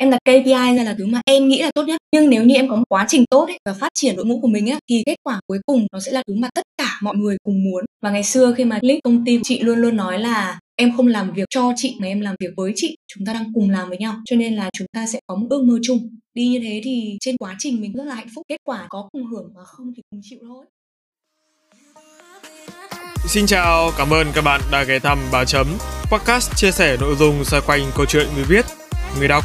em đặt KPI ra là thứ mà em nghĩ là tốt nhất. Nhưng nếu như em có một quá trình tốt ấy, và phát triển đội ngũ của mình ấy, thì kết quả cuối cùng nó sẽ là thứ mà tất cả mọi người cùng muốn. Và ngày xưa khi mà link công ty chị luôn luôn nói là em không làm việc cho chị mà em làm việc với chị. Chúng ta đang cùng làm với nhau. Cho nên là chúng ta sẽ có một ước mơ chung. Đi như thế thì trên quá trình mình rất là hạnh phúc. Kết quả có cùng hưởng và không thì cùng chịu thôi. Xin chào, cảm ơn các bạn đã ghé thăm bà Chấm. Podcast chia sẻ nội dung xoay quanh câu chuyện người viết, người đọc,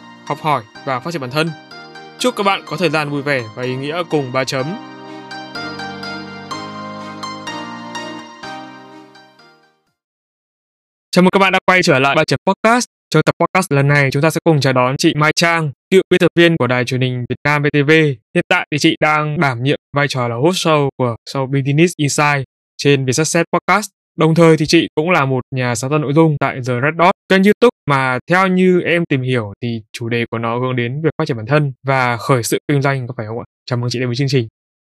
học hỏi và phát triển bản thân. Chúc các bạn có thời gian vui vẻ và ý nghĩa cùng ba chấm. Chào mừng các bạn đã quay trở lại ba chấm podcast. Trong tập podcast lần này, chúng ta sẽ cùng chào đón chị Mai Trang, cựu biên tập viên của đài truyền hình Việt Nam VTV. Hiện tại thì chị đang đảm nhiệm vai trò là host show của show Business Insight trên Vietsuccess Podcast. Đồng thời thì chị cũng là một nhà sáng tạo nội dung tại The Red Dot, kênh YouTube mà theo như em tìm hiểu thì chủ đề của nó hướng đến việc phát triển bản thân và khởi sự kinh doanh có phải không ạ? Chào mừng chị đến với chương trình.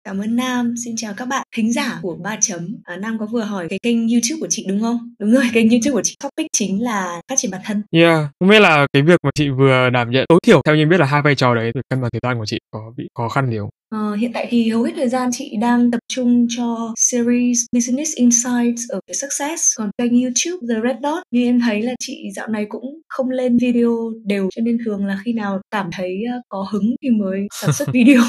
Cảm ơn Nam, xin chào các bạn thính giả của Ba Chấm. À, Nam có vừa hỏi cái kênh YouTube của chị đúng không? Đúng rồi, kênh YouTube của chị topic chính là phát triển bản thân. Yeah, không biết là cái việc mà chị vừa đảm nhận tối thiểu theo như biết là hai vai trò đấy thì cân bằng thời gian của chị có bị khó khăn gì không? Ờ, hiện tại thì hầu hết thời gian chị đang tập trung cho series Business Insights ở cái Success còn kênh YouTube The Red Dot như em thấy là chị dạo này cũng không lên video đều cho nên thường là khi nào cảm thấy có hứng thì mới sản xuất video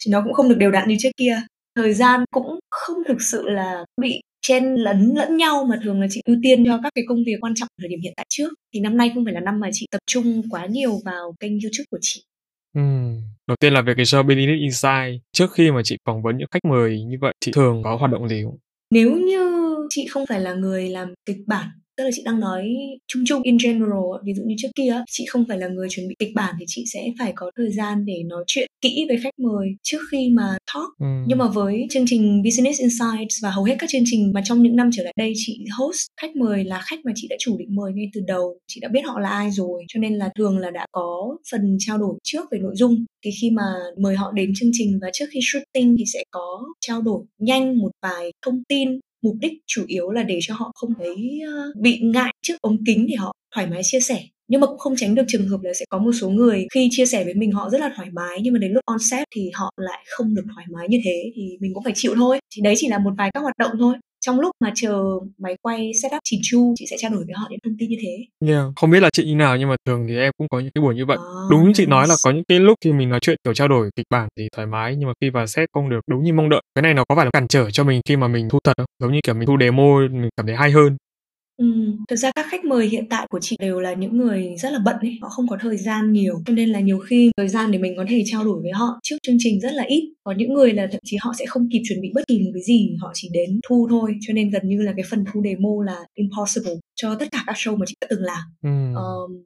chứ nó cũng không được đều đặn như trước kia thời gian cũng không thực sự là bị chen lấn lẫn nhau mà thường là chị ưu tiên cho các cái công việc quan trọng thời điểm hiện tại trước thì năm nay không phải là năm mà chị tập trung quá nhiều vào kênh YouTube của chị. Ừ. Đầu tiên là về cái show Business Insight. Trước khi mà chị phỏng vấn những khách mời như vậy, chị thường có hoạt động gì không? Nếu như chị không phải là người làm kịch bản tức là chị đang nói chung chung in general ví dụ như trước kia chị không phải là người chuẩn bị kịch bản thì chị sẽ phải có thời gian để nói chuyện kỹ với khách mời trước khi mà talk. Ừ. nhưng mà với chương trình business insights và hầu hết các chương trình mà trong những năm trở lại đây chị host khách mời là khách mà chị đã chủ định mời ngay từ đầu. Chị đã biết họ là ai rồi cho nên là thường là đã có phần trao đổi trước về nội dung. Thì khi mà mời họ đến chương trình và trước khi shooting thì sẽ có trao đổi nhanh một vài thông tin mục đích chủ yếu là để cho họ không thấy ờ, bị ngại trước ống kính để họ thoải mái chia sẻ. Nhưng mà cũng không tránh được trường hợp là sẽ có một số người khi chia sẻ với mình họ rất là thoải mái, nhưng mà đến lúc on set thì họ lại không được thoải mái như thế thì mình cũng phải chịu thôi. Thì đấy chỉ là một vài các hoạt động thôi trong lúc mà chờ máy quay setup chỉn chu chị sẽ trao đổi với họ những thông tin như thế yeah. không biết là chị như nào nhưng mà thường thì em cũng có những cái buổi như vậy à, đúng nice. chị nói là có những cái lúc khi mình nói chuyện kiểu trao đổi kịch bản thì thoải mái nhưng mà khi vào set không được đúng như mong đợi cái này nó có phải là cản trở cho mình khi mà mình thu thật không giống như kiểu mình thu demo mình cảm thấy hay hơn Ừm, thực ra các khách mời hiện tại của chị đều là những người rất là bận ấy, họ không có thời gian nhiều, cho nên là nhiều khi thời gian để mình có thể trao đổi với họ trước chương trình rất là ít. Có những người là thậm chí họ sẽ không kịp chuẩn bị bất kỳ một cái gì, họ chỉ đến thu thôi, cho nên gần như là cái phần thu demo là impossible cho tất cả các show mà chị đã từng làm. Ừm. Ờ,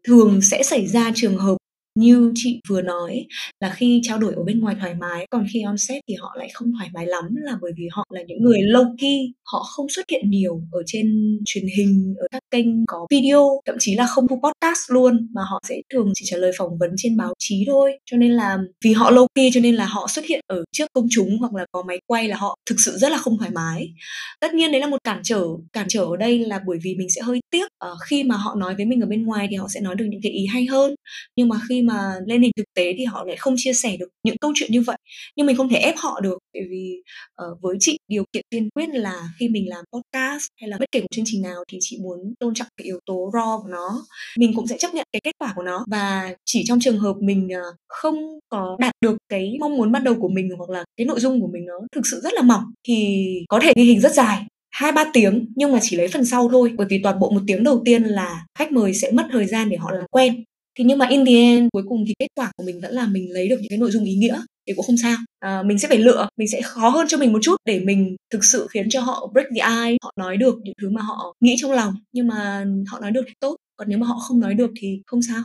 thường sẽ xảy ra trường hợp như chị vừa nói là khi trao đổi ở bên ngoài thoải mái còn khi on set thì họ lại không thoải mái lắm là bởi vì họ là những người low key họ không xuất hiện nhiều ở trên truyền hình ở các kênh có video thậm chí là không thu podcast luôn mà họ sẽ thường chỉ trả lời phỏng vấn trên báo chí thôi. Cho nên là vì họ low key cho nên là họ xuất hiện ở trước công chúng hoặc là có máy quay là họ thực sự rất là không thoải mái. Tất nhiên đấy là một cản trở cản trở ở đây là bởi vì mình sẽ hơi tiếc uh, khi mà họ nói với mình ở bên ngoài thì họ sẽ nói được những cái ý hay hơn. Nhưng mà khi mà mà lên hình thực tế thì họ lại không chia sẻ được những câu chuyện như vậy. Nhưng mình không thể ép họ được bởi vì uh, với chị điều kiện tiên quyết là khi mình làm podcast hay là bất kể một chương trình nào thì chị muốn tôn trọng cái yếu tố raw của nó. Mình cũng sẽ chấp nhận cái kết quả của nó và chỉ trong trường hợp mình uh, không có đạt được cái mong muốn ban đầu của mình hoặc là cái nội dung của mình nó thực sự rất là mỏng thì có thể ghi hình rất dài hai ba tiếng nhưng mà chỉ lấy phần sau thôi. Bởi vì toàn bộ một tiếng đầu tiên là khách mời sẽ mất thời gian để họ làm quen thì nhưng mà in the end cuối cùng thì kết quả của mình vẫn là mình lấy được những cái nội dung ý nghĩa thì cũng không sao. À, mình sẽ phải lựa mình sẽ khó hơn cho mình một chút để mình thực sự khiến cho họ break the ice họ nói được những thứ mà họ nghĩ trong lòng nhưng mà họ nói được thì tốt còn nếu mà họ không nói được thì không sao.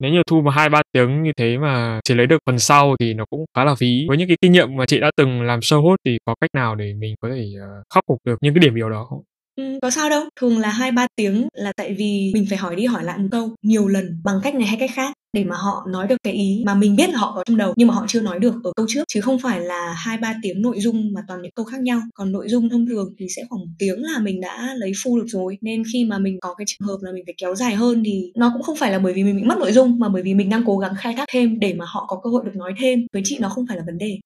Nếu như thu mà hai ba tiếng như thế mà chỉ lấy được phần sau thì nó cũng khá là phí. Với những cái kinh nghiệm mà chị đã từng làm show host thì có cách nào để mình có thể uh, khắc phục được những cái điểm yếu đó không? Ừ, có sao đâu thường là hai ba tiếng là tại vì mình phải hỏi đi hỏi lại một câu nhiều lần bằng cách này hay cách khác để mà họ nói được cái ý mà mình biết là họ có trong đầu nhưng mà họ chưa nói được ở câu trước. Chứ không phải là hai ba tiếng nội dung mà toàn những câu khác nhau. Còn nội dung thông thường thì sẽ khoảng một tiếng là mình đã lấy full được rồi. Nên khi mà mình có cái trường hợp là mình phải kéo dài hơn thì nó cũng không phải là bởi vì mình bị mất nội dung mà bởi vì mình đang cố gắng khai thác thêm để mà họ có cơ hội được nói thêm. Với chị nó không phải là vấn đề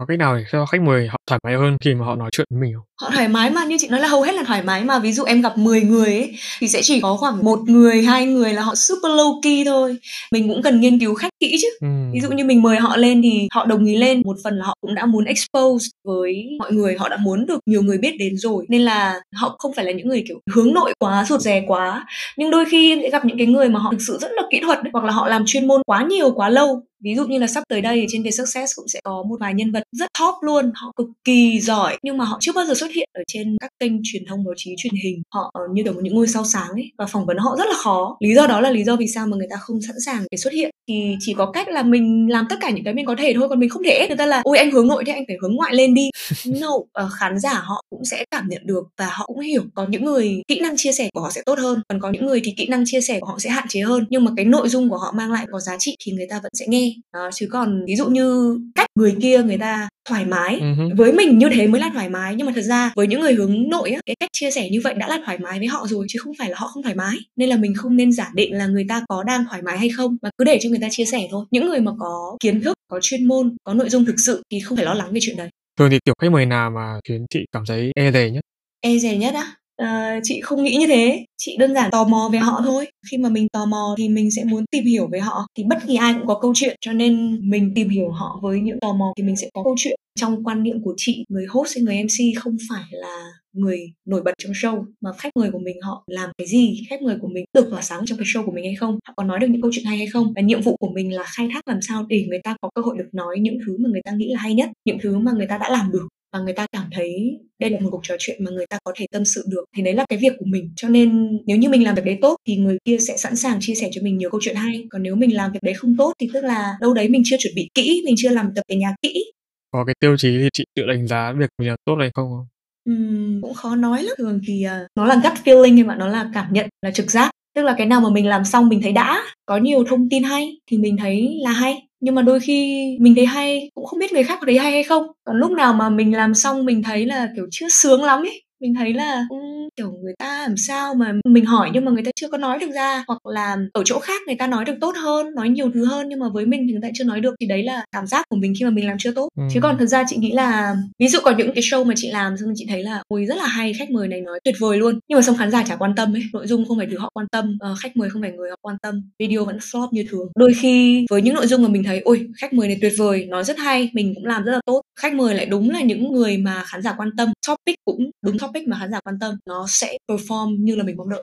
có cách nào để cho khách mời họ thoải mái hơn khi mà họ nói chuyện với mình không? Họ thoải mái mà như chị nói là hầu hết là thoải mái mà ví dụ em gặp 10 người ấy thì sẽ chỉ có khoảng một người, hai người là họ super low key thôi. Mình cũng cần nghiên cứu khách kỹ chứ. Ừ. Ví dụ như mình mời họ lên thì họ đồng ý lên, một phần là họ cũng đã muốn expose với mọi người, họ đã muốn được nhiều người biết đến rồi nên là họ không phải là những người kiểu hướng nội quá, rụt rè quá. Nhưng đôi khi em sẽ gặp những cái người mà họ thực sự rất là kỹ thuật ấy, hoặc là họ làm chuyên môn quá nhiều quá lâu ví dụ như là sắp tới đây trên cái success cũng sẽ có một vài nhân vật rất top luôn họ cực kỳ giỏi nhưng mà họ chưa bao giờ xuất hiện ở trên các kênh truyền thông báo chí truyền hình. Họ như kiểu một những ngôi sao sáng ấy và phỏng vấn họ rất là khó. Lý do đó là lý do vì sao mà người ta không sẵn sàng để xuất hiện. Thì chỉ có cách là mình làm tất cả những cái mình có thể thôi còn mình không thể. Ép người ta là ôi anh hướng nội thế anh phải hướng ngoại lên đi. No uh, khán giả họ cũng sẽ cảm nhận được và họ cũng hiểu. Có những người kỹ năng chia sẻ của họ sẽ tốt hơn còn có những người thì kỹ năng chia sẻ của họ sẽ hạn chế hơn. Nhưng mà cái nội dung của họ mang lại có giá trị thì người ta vẫn sẽ nghe đó, chứ còn ví dụ như cách người kia người ta thoải mái uh-huh. với mình như thế mới là thoải mái. Nhưng mà thật ra với những người hướng nội á cái cách chia sẻ như vậy đã là thoải mái với họ rồi chứ không phải là họ không thoải mái. Nên là mình không nên giả định là người ta có đang thoải mái hay không mà cứ để cho người ta chia sẻ thôi. Những người mà có kiến thức có chuyên môn có nội dung thực sự thì không phải lo lắng về chuyện đấy. Thường thì kiểu khách mời nào mà khiến chị cảm thấy e dè nhất? E dè nhất á Ờ, chị không nghĩ như thế. Chị đơn giản tò mò về họ thôi. Khi mà mình tò mò thì mình sẽ muốn tìm hiểu về họ thì bất kỳ ai cũng có câu chuyện. Cho nên mình tìm hiểu họ với những tò mò thì mình sẽ có câu chuyện. Trong quan niệm của chị, người host hay người mc không phải là người nổi bật trong show, mà khách mời của mình họ làm cái gì, khách mời của mình được tỏa sáng trong cái show của mình hay không, họ có nói được những câu chuyện hay hay không. Và nhiệm vụ của mình là khai thác làm sao để người ta có cơ hội được nói những thứ mà người ta nghĩ là hay nhất, những thứ mà người ta đã làm được và người ta cảm thấy đây là một cuộc trò chuyện mà người ta có thể tâm sự được. Thì đấy là cái việc của mình. Cho nên nếu như mình làm việc đấy tốt thì người kia sẽ sẵn sàng chia sẻ cho mình nhiều câu chuyện hay. Còn nếu mình làm việc đấy không tốt thì tức là đâu đấy mình chưa chuẩn bị kỹ mình chưa làm tập cái nhà kỹ. Có cái tiêu chí thì chị tự đánh giá việc mình làm tốt hay không Uhm, cũng khó nói lắm. Thường thì uh, nó là gut feeling nhưng mà nó là cảm nhận là trực giác. Tức là cái nào mà mình làm xong mình thấy đã có nhiều thông tin hay thì mình thấy là hay nhưng mà đôi khi mình thấy hay, cũng không biết người khác có thấy hay hay không. Còn lúc nào mà mình làm xong mình thấy là kiểu chưa sướng lắm ấy mình thấy là um, kiểu người ta làm sao mà mình hỏi nhưng mà người ta chưa có nói được ra hoặc là ở chỗ khác người ta nói được tốt hơn nói nhiều thứ hơn nhưng mà với mình thì người ta chưa nói được thì đấy là cảm giác của mình khi mà mình làm chưa tốt. Ừ. chứ còn thực ra chị nghĩ là ví dụ có những cái show mà chị làm xong chị thấy là ôi rất là hay khách mời này nói tuyệt vời luôn. Nhưng mà xong khán giả chả quan tâm ấy nội dung không phải thứ họ quan tâm uh, khách mời không phải người họ quan tâm video vẫn flop như thường. Đôi khi với những nội dung mà mình thấy ôi khách mời này tuyệt vời nói rất hay mình cũng làm rất là tốt. Khách mời lại đúng là những người mà khán giả quan tâm topic cũng đúng topic mà khán giả quan tâm, nó sẽ perform như là mình mong đợi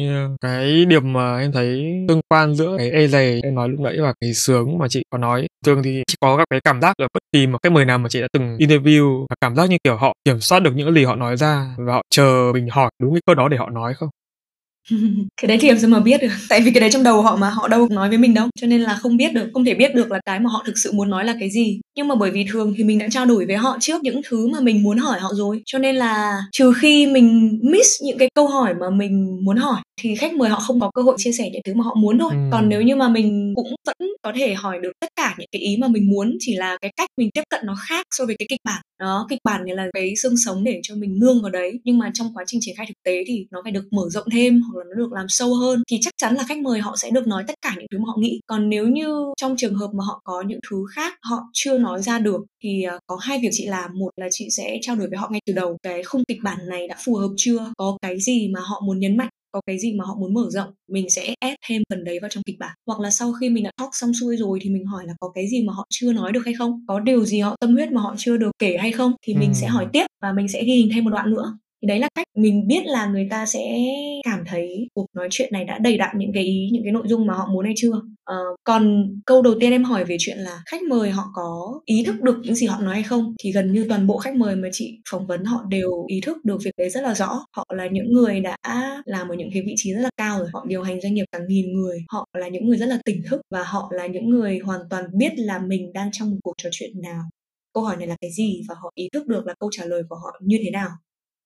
Yeah. Cái điểm mà em thấy tương quan giữa cái ê dày em nói lúc nãy và cái sướng mà chị có nói thường thì chị có các cái cảm giác ở bất kỳ một cái mời nào mà chị đã từng interview và cảm giác như kiểu họ kiểm soát được những gì họ nói ra và họ chờ mình hỏi đúng cái câu đó để họ nói không cái đấy thì làm sao mà biết được. Tại vì cái đấy trong đầu họ mà họ đâu nói với mình đâu. Cho nên là không biết được không thể biết được là cái mà họ thực sự muốn nói là cái gì. Nhưng mà bởi vì thường thì mình đã trao đổi với họ trước những thứ mà mình muốn hỏi họ rồi. Cho nên là trừ khi mình miss những cái câu hỏi mà mình muốn hỏi thì khách mời họ không có cơ hội chia sẻ những thứ mà họ muốn thôi. Ừ. còn nếu như mà mình cũng vẫn có thể hỏi được tất cả những cái ý mà mình muốn chỉ là cái cách mình tiếp cận nó khác so với cái kịch bản. Đó kịch bản này là cái xương sống để cho mình nương vào đấy. Nhưng mà trong quá trình triển khai thực tế thì nó phải được mở rộng thêm hoặc là nó được làm sâu hơn thì chắc chắn là khách mời họ sẽ được nói tất cả những thứ mà họ nghĩ. Còn nếu như trong trường hợp mà họ có những thứ khác họ chưa nói ra được thì à, có hai việc chị làm. Một là chị sẽ trao đổi với họ ngay từ đầu cái khung kịch bản này đã phù hợp chưa có cái gì mà họ muốn nhấn mạnh có cái gì mà họ muốn mở rộng mình sẽ ép thêm phần đấy vào trong kịch bản. Hoặc là sau khi mình đã talk xong xuôi rồi thì mình hỏi là có cái gì mà họ chưa nói được hay không có điều gì họ tâm huyết mà họ chưa được kể hay không thì mình sẽ hỏi tiếp và mình sẽ ghi hình thêm một đoạn nữa thì đấy là cách mình biết là người ta sẽ cảm thấy cuộc nói chuyện này đã đầy đặn những cái ý những cái nội dung mà họ muốn hay chưa. Ờ, còn câu đầu tiên em hỏi về chuyện là khách mời họ có ý thức được những gì họ nói hay không? Thì gần như toàn bộ khách mời mà chị phỏng vấn họ đều ý thức được việc đấy rất là rõ. Họ là những người đã làm ở những cái vị trí rất là cao rồi. Họ điều hành doanh nghiệp cả nghìn người. Họ là những người rất là tỉnh thức và họ là những người hoàn toàn biết là mình đang trong một cuộc trò chuyện nào. Câu hỏi này là cái gì và họ ý thức được là câu trả lời của họ như thế nào?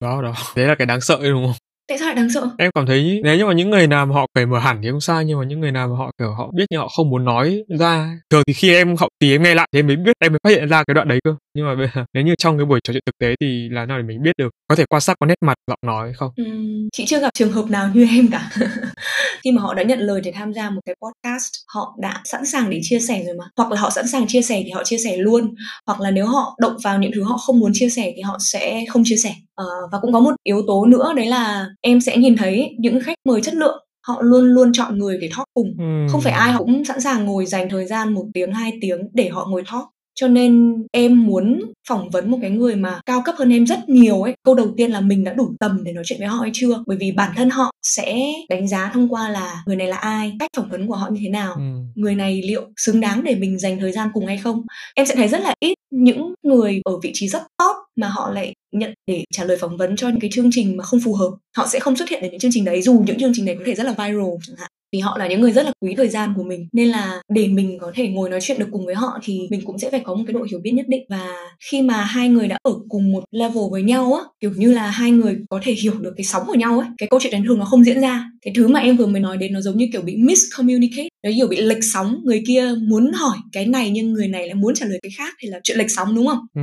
Đó đó. Đấy là cái đáng sợ đúng không? Tại sao lại đáng sợ? Em cảm thấy nếu như mà những người nào mà họ cởi mở hẳn thì không sao nhưng mà những người nào mà họ kiểu họ biết nhưng họ không muốn nói ra thường thì khi em học thì em nghe lại thì em mới biết em mới phát hiện ra cái đoạn đấy cơ. Nhưng mà bây giờ nếu như trong cái buổi trò chuyện thực tế thì là nào để mình biết được? Có thể quan sát qua nét mặt giọng nói không? Uhm, chị chưa gặp trường hợp nào như em cả. Khi mà họ đã nhận lời để tham gia một cái podcast họ đã sẵn sàng để chia sẻ rồi mà. Hoặc là họ sẵn sàng chia sẻ thì họ chia sẻ luôn. Hoặc là nếu họ động vào những thứ họ không muốn chia sẻ thì họ sẽ không chia sẻ. Uh, và cũng có một yếu tố nữa đấy là em sẽ nhìn thấy những khách mời chất lượng họ luôn luôn chọn người để talk cùng. Ừ. không phải ai họ cũng sẵn sàng ngồi dành thời gian một tiếng hai tiếng để họ ngồi talk. Cho nên em muốn phỏng vấn một cái người mà cao cấp hơn em rất nhiều ấy. Câu đầu tiên là mình đã đủ tầm để nói chuyện với họ hay chưa? Bởi vì bản thân họ sẽ đánh giá thông qua là người này là ai cách phỏng vấn của họ như thế nào. Ừ. người này liệu xứng đáng để mình dành thời gian cùng hay không? Em sẽ thấy rất là ít những người ở vị trí rất top mà họ lại nhận để trả lời phỏng vấn cho những cái chương trình mà không phù hợp, họ sẽ không xuất hiện ở những chương trình đấy, dù những chương trình đấy có thể rất là viral chẳng hạn. Vì họ là những người rất là quý thời gian của mình, nên là để mình có thể ngồi nói chuyện được cùng với họ thì mình cũng sẽ phải có một cái độ hiểu biết nhất định. Và khi mà hai người đã ở cùng một level với nhau á, kiểu như là hai người có thể hiểu được cái sóng của nhau ấy, cái câu chuyện đánh thường nó không diễn ra. Cái thứ mà em vừa mới nói đến nó giống như kiểu bị miscommunicate nó hiểu bị lệch sóng người kia muốn hỏi cái này nhưng người này lại muốn trả lời cái khác thì là chuyện lệch sóng đúng không ừ.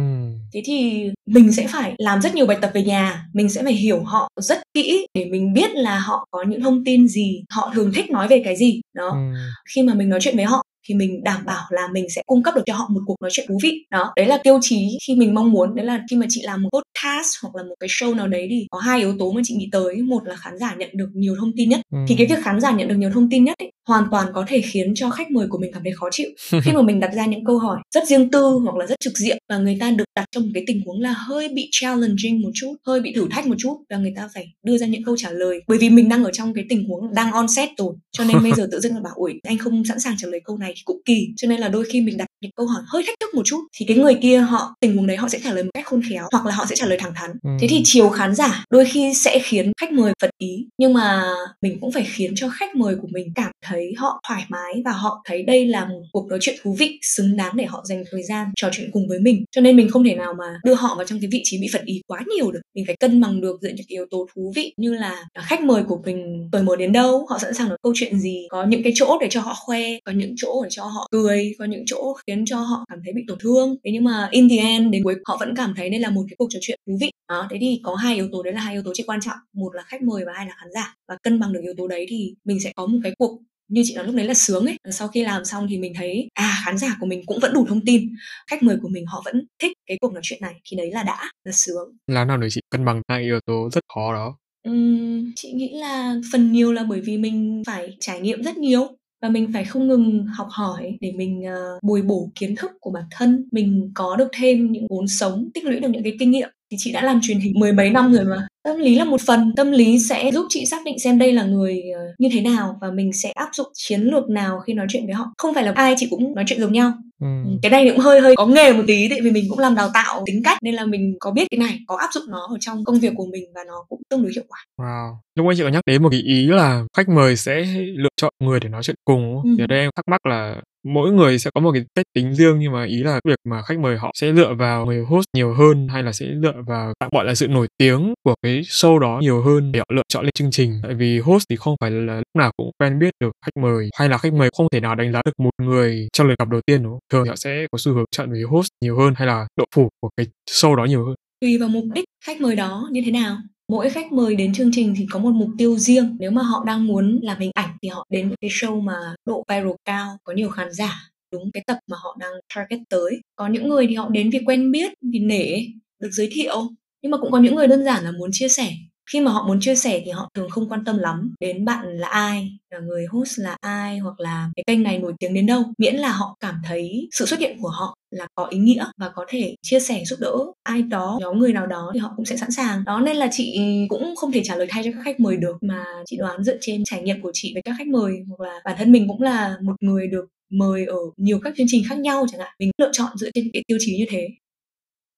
thế thì mình sẽ phải làm rất nhiều bài tập về nhà mình sẽ phải hiểu họ rất kỹ để mình biết là họ có những thông tin gì họ thường thích nói về cái gì đó ừ. khi mà mình nói chuyện với họ thì mình đảm bảo là mình sẽ cung cấp được cho họ một cuộc nói chuyện thú vị. Đó đấy là tiêu chí khi mình mong muốn. Đấy là khi mà chị làm một podcast hoặc là một cái show nào đấy thì có hai yếu tố mà chị nghĩ tới. Một là khán giả nhận được nhiều thông tin nhất. Ừ. thì cái việc khán giả nhận được nhiều thông tin nhất ấy, hoàn toàn có thể khiến cho khách mời của mình cảm thấy khó chịu. Khi mà mình đặt ra những câu hỏi rất riêng tư hoặc là rất trực diện và người ta được đặt trong một cái tình huống là hơi bị challenging một chút hơi bị thử thách một chút và người ta phải đưa ra những câu trả lời. Bởi vì mình đang ở trong cái tình huống đang on set rồi cho nên bây giờ tự dưng là bảo ủi anh không sẵn sàng trả lời câu này cũng kỳ cho nên là đôi khi mình đặt những câu hỏi hơi thách thức một chút thì cái người kia họ tình huống đấy họ sẽ trả lời một cách khôn khéo hoặc là họ sẽ trả lời thẳng thắn. Ừ. thế thì chiều khán giả đôi khi sẽ khiến khách mời phật ý nhưng mà mình cũng phải khiến cho khách mời của mình cảm thấy họ thoải mái và họ thấy đây là một cuộc nói chuyện thú vị xứng đáng để họ dành thời gian trò chuyện cùng với mình. Cho nên mình không thể nào mà đưa họ vào trong cái vị trí bị phật ý quá nhiều được. Mình phải cân bằng được giữa những yếu tố thú vị như là khách mời của mình cởi mở đến đâu họ sẵn sàng nói câu chuyện gì có những cái chỗ để cho họ khoe có những chỗ để cho họ cười có những chỗ khiến cho họ cảm thấy bị tổn thương. Thế nhưng mà in the end đến cuối họ vẫn cảm thấy đây là một cái cuộc trò chuyện thú vị. Đó thế thì có hai yếu tố đấy là hai yếu tố rất quan trọng. Một là khách mời và hai là khán giả. Và cân bằng được yếu tố đấy thì mình sẽ có một cái cuộc như chị nói lúc đấy là sướng ấy. Sau khi làm xong thì mình thấy à khán giả của mình cũng vẫn đủ thông tin. Khách mời của mình họ vẫn thích cái cuộc nói chuyện này. Thì đấy là đã là sướng. Làm nào để chị cân bằng hai yếu tố rất khó đó? Uhm, chị nghĩ là phần nhiều là bởi vì mình phải trải nghiệm rất nhiều và mình phải không ngừng học hỏi để mình uh, bồi bổ kiến thức của bản thân. Mình có được thêm những vốn sống tích lũy được những cái kinh nghiệm. Thì chị đã làm truyền hình mười mấy năm rồi mà. Tâm lý là một phần. Tâm lý sẽ giúp chị xác định xem đây là người ờ, như thế nào và mình sẽ áp dụng chiến lược nào khi nói chuyện với họ. Không phải là ai chị cũng nói chuyện giống nhau ừ. cái này cũng hơi hơi có nghề một tí tại vì mình cũng làm đào tạo tính cách nên là mình có biết cái này có áp dụng nó ở trong công việc của mình và nó cũng tương đối hiệu quả wow lúc nãy chị có nhắc đến một cái ý là khách mời sẽ lựa chọn người để nói chuyện cùng ừ. thì ở đây em thắc mắc là mỗi người sẽ có một cái cách tính riêng, nhưng mà ý là việc mà khách mời họ sẽ lựa vào người host nhiều hơn, hay là sẽ lựa vào tạm gọi là sự nổi tiếng của cái show đó nhiều hơn để họ lựa chọn lên chương trình. Tại vì host thì không phải là lúc nào cũng quen biết được khách mời, hay là khách mời không thể nào đánh giá được một người trong lần gặp đầu tiên, đúng không? Thường họ sẽ có xu hướng chọn người host nhiều hơn, hay là độ phủ của cái show đó nhiều hơn. Tùy vào mục đích khách mời đó như thế nào mỗi khách mời đến chương trình thì có một mục tiêu riêng. Nếu mà họ đang muốn làm hình ảnh thì họ đến cái show mà độ viral cao, có nhiều khán giả, đúng cái tập mà họ đang target tới. Có những người thì họ đến vì quen biết, vì nể, được giới thiệu. Nhưng mà cũng có những người đơn giản là muốn chia sẻ khi mà họ muốn chia sẻ thì họ thường không quan tâm lắm đến bạn là ai, là người host là ai hoặc là cái kênh này nổi tiếng đến đâu. Miễn là họ cảm thấy sự xuất hiện của họ là có ý nghĩa và có thể chia sẻ giúp đỡ ai đó, nhóm người nào đó thì họ cũng sẽ sẵn sàng. Đó nên là chị cũng không thể trả lời thay cho các khách mời được mà chị đoán dựa trên trải nghiệm của chị với các khách mời hoặc là bản thân mình cũng là một người được mời ở nhiều các chương trình khác nhau chẳng hạn. Mình lựa chọn dựa trên cái tiêu chí như thế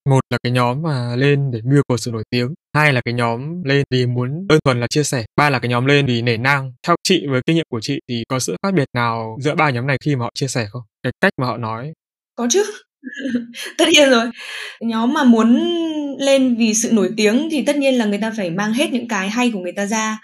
một là cái nhóm mà lên để mưu cầu sự nổi tiếng, hai là cái nhóm lên vì muốn đơn thuần là chia sẻ, ba là cái nhóm lên vì nể nang. Theo chị với kinh nghiệm của chị thì có sự khác biệt nào giữa ba nhóm này khi mà họ chia sẻ không? Cái cách mà họ nói. Có chứ tất nhiên rồi. Nhóm mà muốn lên vì sự nổi tiếng thì tất nhiên là người ta phải mang hết những cái hay của người ta ra.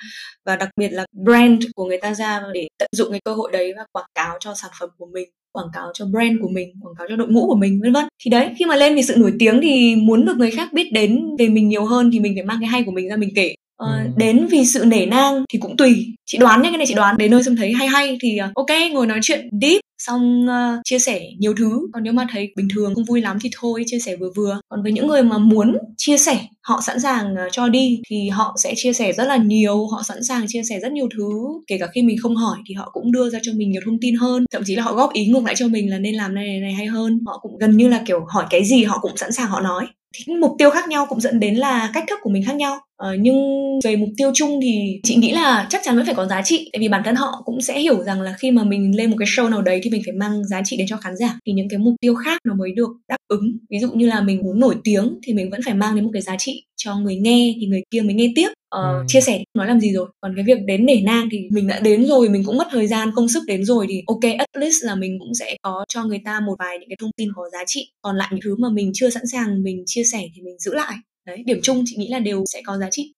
Và đặc biệt là brand của người ta ra để tận dụng cái cơ hội đấy và quảng cáo cho sản phẩm của mình quảng cáo cho brand của mình quảng cáo cho đội ngũ của mình vân vân. Thì đấy khi mà lên vì sự nổi tiếng thì muốn được người khác biết đến về mình nhiều hơn thì mình phải mang cái hay của mình ra mình kể. Ờ, ừ. đến vì sự nể nang thì cũng tùy. Chị đoán nhé cái này chị đoán. Đến nơi xong thấy hay hay thì uh, ok ngồi nói chuyện deep xong uh, chia sẻ nhiều thứ. Còn nếu mà thấy bình thường không vui lắm thì thôi chia sẻ vừa vừa. Còn với những người mà muốn chia sẻ họ sẵn sàng uh, cho đi thì họ sẽ chia sẻ rất là nhiều. Họ sẵn sàng chia sẻ rất nhiều thứ. Kể cả khi mình không hỏi thì họ cũng đưa ra cho mình nhiều thông tin hơn. Thậm chí là họ góp ý ngược lại cho mình là nên làm này này, này hay hơn. Họ cũng gần như là kiểu hỏi cái gì họ cũng sẵn sàng họ nói. Thì mục tiêu khác nhau cũng dẫn đến là cách thức của mình khác nhau ờ, nhưng về mục tiêu chung thì chị nghĩ là chắc chắn vẫn phải có giá trị tại vì bản thân họ cũng sẽ hiểu rằng là khi mà mình lên một cái show nào đấy thì mình phải mang giá trị đến cho khán giả. Thì những cái mục tiêu khác nó mới được đáp ứng. Ví dụ như là mình muốn nổi tiếng thì mình vẫn phải mang đến một cái giá trị cho người nghe thì người kia mới nghe tiếp. Uh, ừ. chia sẻ nói làm gì rồi. Còn cái việc đến nể nang thì mình đã đến rồi mình cũng mất thời gian công sức đến rồi thì ok at least là mình cũng sẽ có cho người ta một vài những cái thông tin có giá trị. Còn lại những thứ mà mình chưa sẵn sàng mình chia sẻ thì mình giữ lại đấy điểm chung chị nghĩ là đều sẽ có giá trị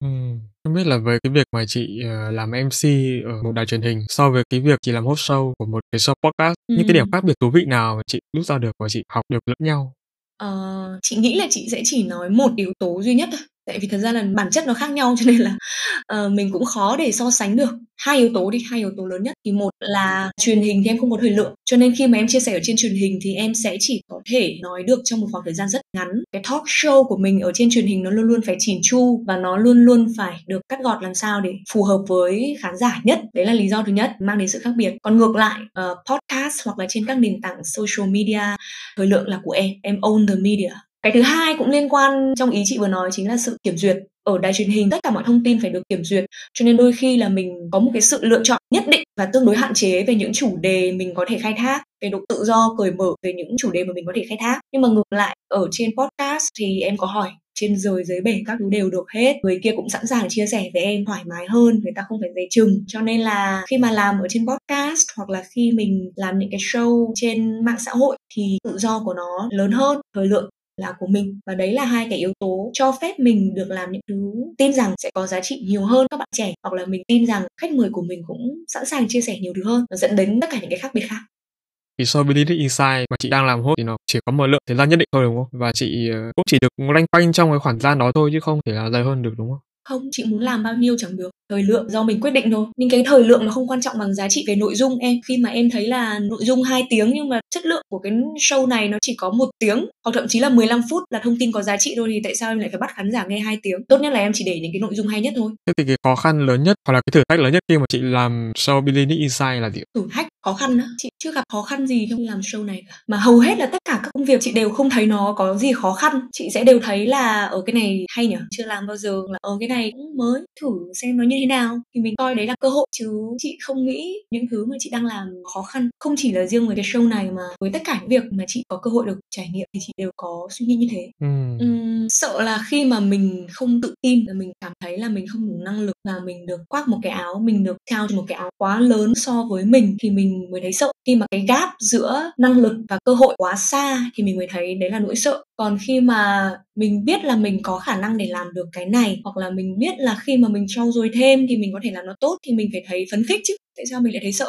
Ừ. Không biết là với cái việc mà chị uh, làm MC ở một đài truyền hình so với cái việc chị làm host show của một cái show podcast, ừ. những cái điểm khác biệt thú vị nào mà chị rút ra được và chị học được lẫn nhau? Ờ, chị nghĩ là chị sẽ chỉ nói một yếu tố duy nhất thôi tại vì thật ra là bản chất nó khác nhau cho nên là uh, mình cũng khó để so sánh được. Hai yếu tố đi hai yếu tố lớn nhất. Thì một là truyền hình thì em không có thời lượng. Cho nên khi mà em chia sẻ ở trên truyền hình thì em sẽ chỉ có thể nói được trong một khoảng thời gian rất ngắn. Cái talk show của mình ở trên truyền hình nó luôn luôn phải chỉn chu và nó luôn luôn phải được cắt gọt làm sao để phù hợp với khán giả nhất. Đấy là lý do thứ nhất mang đến sự khác biệt. Còn ngược lại uh, podcast hoặc là trên các nền tảng social media thời lượng là của em. Em own the media cái thứ hai cũng liên quan trong ý chị vừa nói chính là sự kiểm duyệt. Ở đài truyền hình, tất cả mọi thông tin phải được kiểm duyệt, cho nên đôi khi là mình có một cái sự lựa chọn nhất định và tương đối hạn chế về những chủ đề mình có thể khai thác, về độ tự do, cởi mở về những chủ đề mà mình có thể khai thác. Nhưng mà ngược lại, ở trên podcast thì em có hỏi, trên rời dưới bể các thứ đều được hết. Người kia cũng sẵn sàng chia sẻ với em thoải mái hơn, người ta không phải dè chừng. Cho nên là khi mà làm ở trên podcast hoặc là khi mình làm những cái show trên mạng xã hội thì tự do của nó lớn hơn, thời lượng là của mình và đấy là hai cái yếu tố cho phép mình được làm những thứ tin rằng sẽ có giá trị nhiều hơn các bạn trẻ, hoặc là mình tin rằng khách mời của mình cũng sẵn sàng chia sẻ nhiều thứ hơn nó dẫn đến tất cả những cái khác biệt khác thì so với Linux Insight mà chị đang làm hốt thì nó chỉ có một lượng thời gian nhất định thôi, đúng không? Và chị ờ, cũng chỉ được loanh quanh trong cái khoảng gian đó thôi chứ không thể là dài hơn được, đúng không? Không chị muốn làm bao nhiêu chẳng được. Thời lượng do mình quyết định thôi. Nhưng cái thời lượng nó không quan trọng bằng giá trị về nội dung em. Khi mà em thấy là nội dung 2 tiếng nhưng mà chất lượng của cái show này nó chỉ có một tiếng hoặc thậm chí là 15 phút là thông tin có giá trị thôi thì tại sao em lại phải bắt khán giả nghe 2 tiếng? Tốt nhất là em chỉ để những cái nội dung hay nhất thôi. Thế thì cái khó khăn lớn nhất hoặc là cái thử thách lớn nhất khi mà chị làm show Billionaire Inside là gì thử thách khó khăn á chị chưa gặp khó khăn gì trong làm show này cả. Mà hầu hết là tất cả các công việc chị đều không thấy nó có gì khó khăn. Chị sẽ đều thấy là ở cái này hay nhỉ? Chưa làm bao giờ. Là ở cái này cũng mới thử xem nó như thế nào. Thì mình coi đấy là cơ hội chứ. Chị không nghĩ những thứ mà chị đang làm khó khăn. Không chỉ là riêng với cái show này mà với tất cả những việc mà chị có cơ hội được trải nghiệm thì chị đều có suy nghĩ như thế. Ừ. Uhm, sợ là khi mà mình không tự tin là mình cảm thấy là mình không đủ năng lực và mình được khoác một cái áo, mình được trao một cái áo quá lớn so với mình thì mình mới thấy sợ. Khi mà cái gap giữa năng lực và cơ hội quá xa thì mình mới thấy đấy là nỗi sợ. Còn khi mà mình biết là mình có khả năng để làm được cái này hoặc là mình biết là khi mà mình trau dồi thêm thì mình có thể làm nó tốt thì mình phải thấy phấn khích chứ. Tại sao mình lại thấy sợ?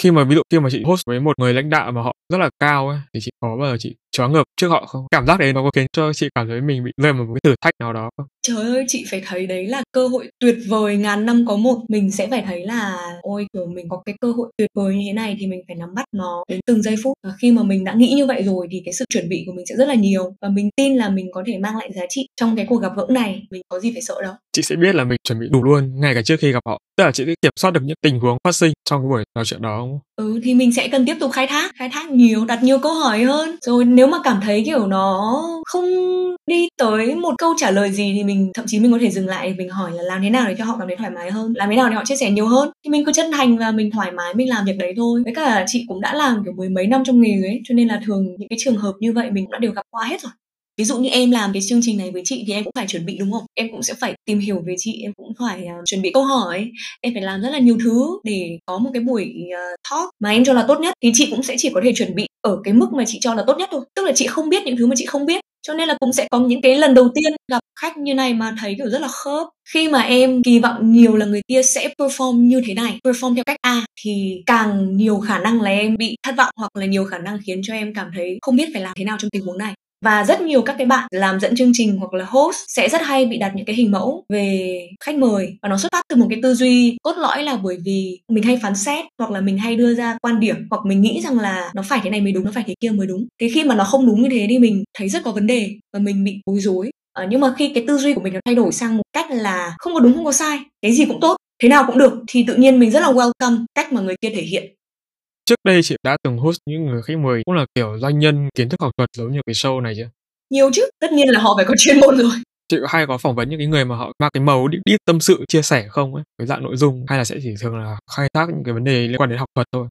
Khi mà ví dụ khi mà chị host với một người lãnh đạo mà họ rất là cao ấy thì chị có bao giờ chị choáng ngợp trước họ không cảm giác đấy nó có khiến cho chị cảm thấy mình bị rơi vào một cái thử thách nào đó không Trời ơi, chị phải thấy đấy là cơ hội tuyệt vời ngàn năm có một. Mình sẽ phải thấy là ôi kiểu mình có cái cơ hội tuyệt vời như thế này thì mình phải nắm bắt nó đến từng giây phút. Và khi mà mình đã nghĩ như vậy rồi thì cái sự chuẩn bị của mình sẽ rất là nhiều và mình tin là mình có thể mang lại giá trị trong cái cuộc gặp gỡ này. Mình có gì phải sợ đâu chị sẽ biết là mình chuẩn bị đủ luôn ngay cả trước khi gặp họ tức là chị sẽ kiểm soát được những tình huống phát sinh trong cái buổi trò chuyện đó không? Ừ thì mình sẽ cần tiếp tục khai thác, khai thác nhiều, đặt nhiều câu hỏi hơn. Rồi nếu mà cảm thấy kiểu nó không đi tới một câu trả lời gì thì mình thậm chí mình có thể dừng lại mình hỏi là làm thế nào để cho họ cảm thấy thoải mái hơn, làm thế nào để họ chia sẻ nhiều hơn. Thì mình cứ chân thành và mình thoải mái mình làm việc đấy thôi. Với cả chị cũng đã làm kiểu mười mấy năm trong nghề ấy, cho nên là thường những cái trường hợp như vậy mình cũng đã đều gặp qua hết rồi ví dụ như em làm cái chương trình này với chị thì em cũng phải chuẩn bị đúng không? Em cũng sẽ phải tìm hiểu về chị em cũng phải uh, chuẩn bị câu hỏi. Em phải làm rất là nhiều thứ để có một cái buổi uh, talk mà em cho là tốt nhất. Thì chị cũng sẽ chỉ có thể chuẩn bị ở cái mức mà chị cho là tốt nhất thôi. Tức là chị không biết những thứ mà chị không biết. Cho nên là cũng sẽ có những cái lần đầu tiên gặp khách như này mà thấy kiểu rất là khớp. Khi mà em kỳ vọng nhiều là người kia sẽ perform như thế này perform theo cách a thì càng nhiều khả năng là em bị thất vọng hoặc là nhiều khả năng khiến cho em cảm thấy không biết phải làm thế nào trong tình huống này và rất nhiều các cái bạn làm dẫn chương trình hoặc là host sẽ rất hay bị đặt những cái hình mẫu về khách mời. Và nó xuất phát từ một cái tư duy cốt lõi là bởi vì mình hay phán xét hoặc là mình hay đưa ra quan điểm hoặc mình nghĩ rằng là nó phải thế này mới đúng nó phải thế kia mới đúng. Thế khi mà nó không đúng như thế thì mình thấy rất có vấn đề và mình bị bối rối. À, nhưng mà khi cái tư duy của mình nó thay đổi sang một cách là không có đúng không có sai cái gì cũng tốt thế nào cũng được thì tự nhiên mình rất là welcome cách mà người kia thể hiện trước đây chị đã từng host những người khách mời cũng là kiểu doanh nhân kiến thức học thuật giống như cái show này chưa nhiều chứ tất nhiên là họ phải có chuyên môn rồi. Chị có hay có phỏng vấn những cái người mà họ mang cái màu đi, đi tâm sự chia sẻ không ấy? Cái dạng nội dung hay là sẽ chỉ thường là khai thác những cái vấn đề liên quan đến học thuật thôi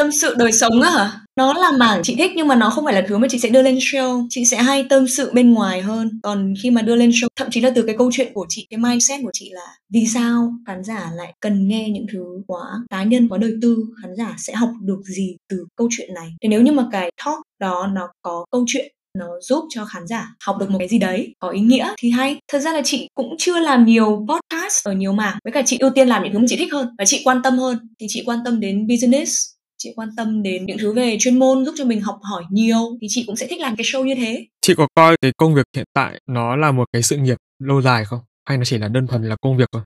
tâm sự đời sống á hả? Nó là mảng chị thích nhưng mà nó không phải là thứ mà chị sẽ đưa lên show. Chị sẽ hay tâm sự bên ngoài hơn. Còn khi mà đưa lên show, thậm chí là từ cái câu chuyện của chị, cái mindset của chị là vì sao khán giả lại cần nghe những thứ quá cá nhân, quá đời tư, khán giả sẽ học được gì từ câu chuyện này. Thì nếu như mà cái talk đó nó có câu chuyện nó giúp cho khán giả học được một cái gì đấy có ý nghĩa thì hay thật ra là chị cũng chưa làm nhiều podcast ở nhiều mảng với cả chị ưu tiên làm những thứ mà chị thích hơn và chị quan tâm hơn thì chị quan tâm đến business chị quan tâm đến những thứ về chuyên môn giúp cho mình học hỏi nhiều thì chị cũng sẽ thích làm cái show như thế. Chị có coi cái công việc hiện tại nó là một cái sự nghiệp lâu dài không? Hay nó chỉ là đơn thuần là công việc thôi?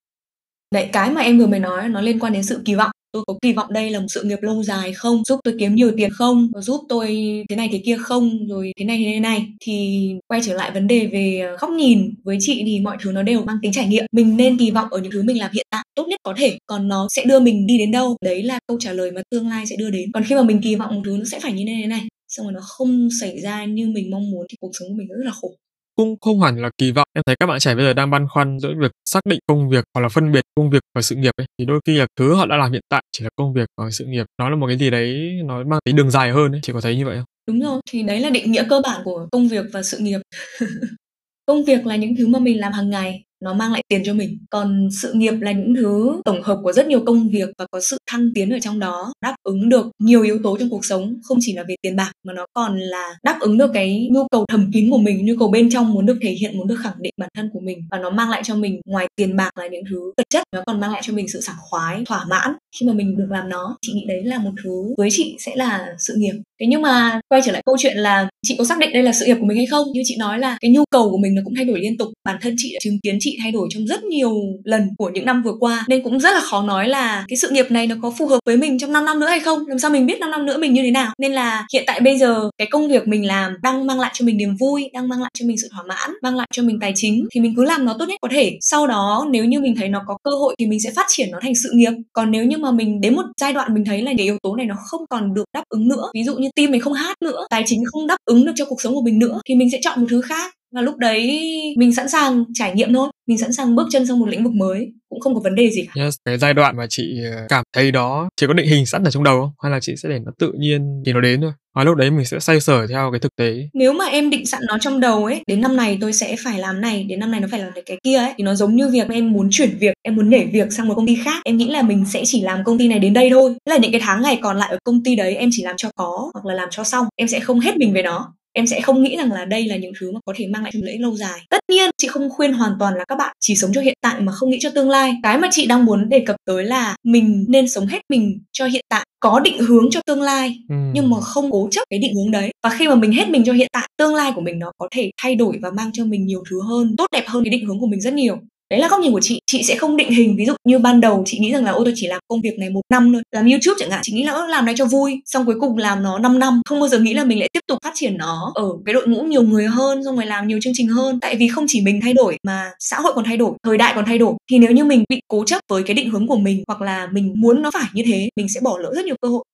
Đấy, cái mà em vừa mới nói nó liên quan đến sự kỳ vọng. Tôi có kỳ vọng đây là một sự nghiệp lâu dài không? Giúp tôi kiếm nhiều tiền không? Giúp tôi thế này thế kia không? Rồi thế này thế này thì quay trở lại vấn đề về góc nhìn. Với chị thì mọi thứ nó đều mang tính trải nghiệm. Mình nên kỳ vọng ở những thứ mình làm hiện tại tốt nhất có thể còn nó sẽ đưa mình đi đến đâu? Đấy là câu trả lời mà tương lai sẽ đưa đến. Còn khi mà mình kỳ vọng một thứ nó sẽ phải như thế này xong rồi nó không xảy ra như mình mong muốn thì cuộc sống của mình rất là khổ. Cũng không hẳn là kỳ vọng. Em thấy các bạn trẻ bây giờ đang băn khoăn giữa việc xác định công việc hoặc là phân biệt công việc và sự nghiệp ấy thì đôi khi là thứ họ đã làm hiện tại chỉ là công việc và sự nghiệp. Nó là một cái gì đấy nó mang tính đường dài hơn ấy chị có thấy như vậy không? Đúng rồi thì đấy là định nghĩa cơ bản của công việc và sự nghiệp. Công việc là những thứ mà mình làm hàng ngày nó mang lại tiền cho mình. Còn sự nghiệp là những thứ tổng hợp của rất nhiều công việc và có sự thăng tiến ở trong đó, đáp ứng được nhiều yếu tố trong cuộc sống, không chỉ là về tiền bạc mà nó còn là đáp ứng được cái nhu cầu thầm kín của mình, nhu cầu bên trong muốn được thể hiện, muốn được khẳng định bản thân của mình. Và nó mang lại cho mình, ngoài tiền bạc là những thứ vật chất, nó còn mang lại cho mình sự sảng khoái, thỏa mãn khi mà mình được làm nó. Chị nghĩ đấy là một thứ với chị sẽ là sự nghiệp. Thế nhưng mà quay trở lại câu chuyện là chị có xác định đây là sự nghiệp của mình hay không? Như chị nói là cái nhu cầu của mình nó cũng thay đổi liên tục. Bản thân chị đã chứng kiến chị thay đổi trong rất nhiều lần của những năm vừa qua. Nên cũng rất là khó nói là cái sự nghiệp này nó có phù hợp với mình trong 5 năm nữa hay không. Làm sao mình biết 5 năm nữa mình như thế nào? Nên là hiện tại bây giờ cái công việc mình làm đang mang lại cho mình niềm vui, đang mang lại cho mình sự thỏa mãn, mang lại cho mình tài chính thì mình cứ làm nó tốt nhất có thể. Sau đó nếu như mình thấy nó có cơ hội thì mình sẽ phát triển nó thành sự nghiệp. Còn nếu như mà mình đến một giai đoạn mình thấy là cái yếu tố này nó không còn được đáp ứng nữa, ví dụ như tim mình không hát nữa, tài chính không đáp ứng được cho cuộc sống của mình nữa, thì mình sẽ chọn một thứ khác và lúc đấy mình sẵn sàng trải nghiệm thôi mình sẵn sàng bước chân sang một lĩnh vực mới cũng không có vấn đề gì cả. Yes. cái giai đoạn mà chị ờ, cảm thấy đó chị có định hình sẵn ở trong đầu không? Hay là chị sẽ để nó tự nhiên thì nó đến thôi? Và lúc đấy mình sẽ xoay sở theo cái thực tế. Nếu mà em định sẵn nó trong đầu ấy đến năm này tôi sẽ phải làm này đến năm này nó phải làm cái kia ấy thì nó giống như việc em muốn chuyển việc em muốn nhảy việc sang một công ty khác. Em nghĩ là mình sẽ chỉ làm công ty này đến đây thôi. Tức là những cái tháng ngày còn lại ở công ty đấy em chỉ làm cho có hoặc là làm cho xong. Em sẽ không hết mình về nó em sẽ không nghĩ rằng là đây là những thứ mà có thể mang lại lợi ích lâu dài. Tất nhiên chị không khuyên hoàn toàn là các bạn chỉ sống cho hiện tại mà không nghĩ cho tương lai. Cái mà chị đang muốn đề cập tới là mình nên sống hết mình cho hiện tại có định hướng cho tương lai ừ. nhưng mà không cố chấp cái định hướng đấy. Và khi mà mình hết mình cho hiện tại tương lai của mình nó có thể thay đổi và mang cho mình nhiều thứ hơn tốt đẹp hơn cái định hướng của mình rất nhiều đấy là góc nhìn của chị. Chị sẽ không định hình. Ví dụ như ban đầu chị nghĩ rằng là ôi tôi chỉ làm công việc này một năm thôi. Làm youtube chẳng hạn chị nghĩ là làm này cho vui. Xong cuối cùng làm nó 5 năm. Không bao giờ nghĩ là mình lại tiếp tục phát triển nó ở cái đội ngũ nhiều người hơn xong rồi làm nhiều chương trình hơn. Tại vì không chỉ mình thay đổi mà xã hội còn thay đổi thời đại còn thay đổi. Thì nếu như mình bị cố chấp với cái định hướng của mình hoặc là mình muốn nó phải như thế mình sẽ bỏ lỡ rất nhiều cơ hội.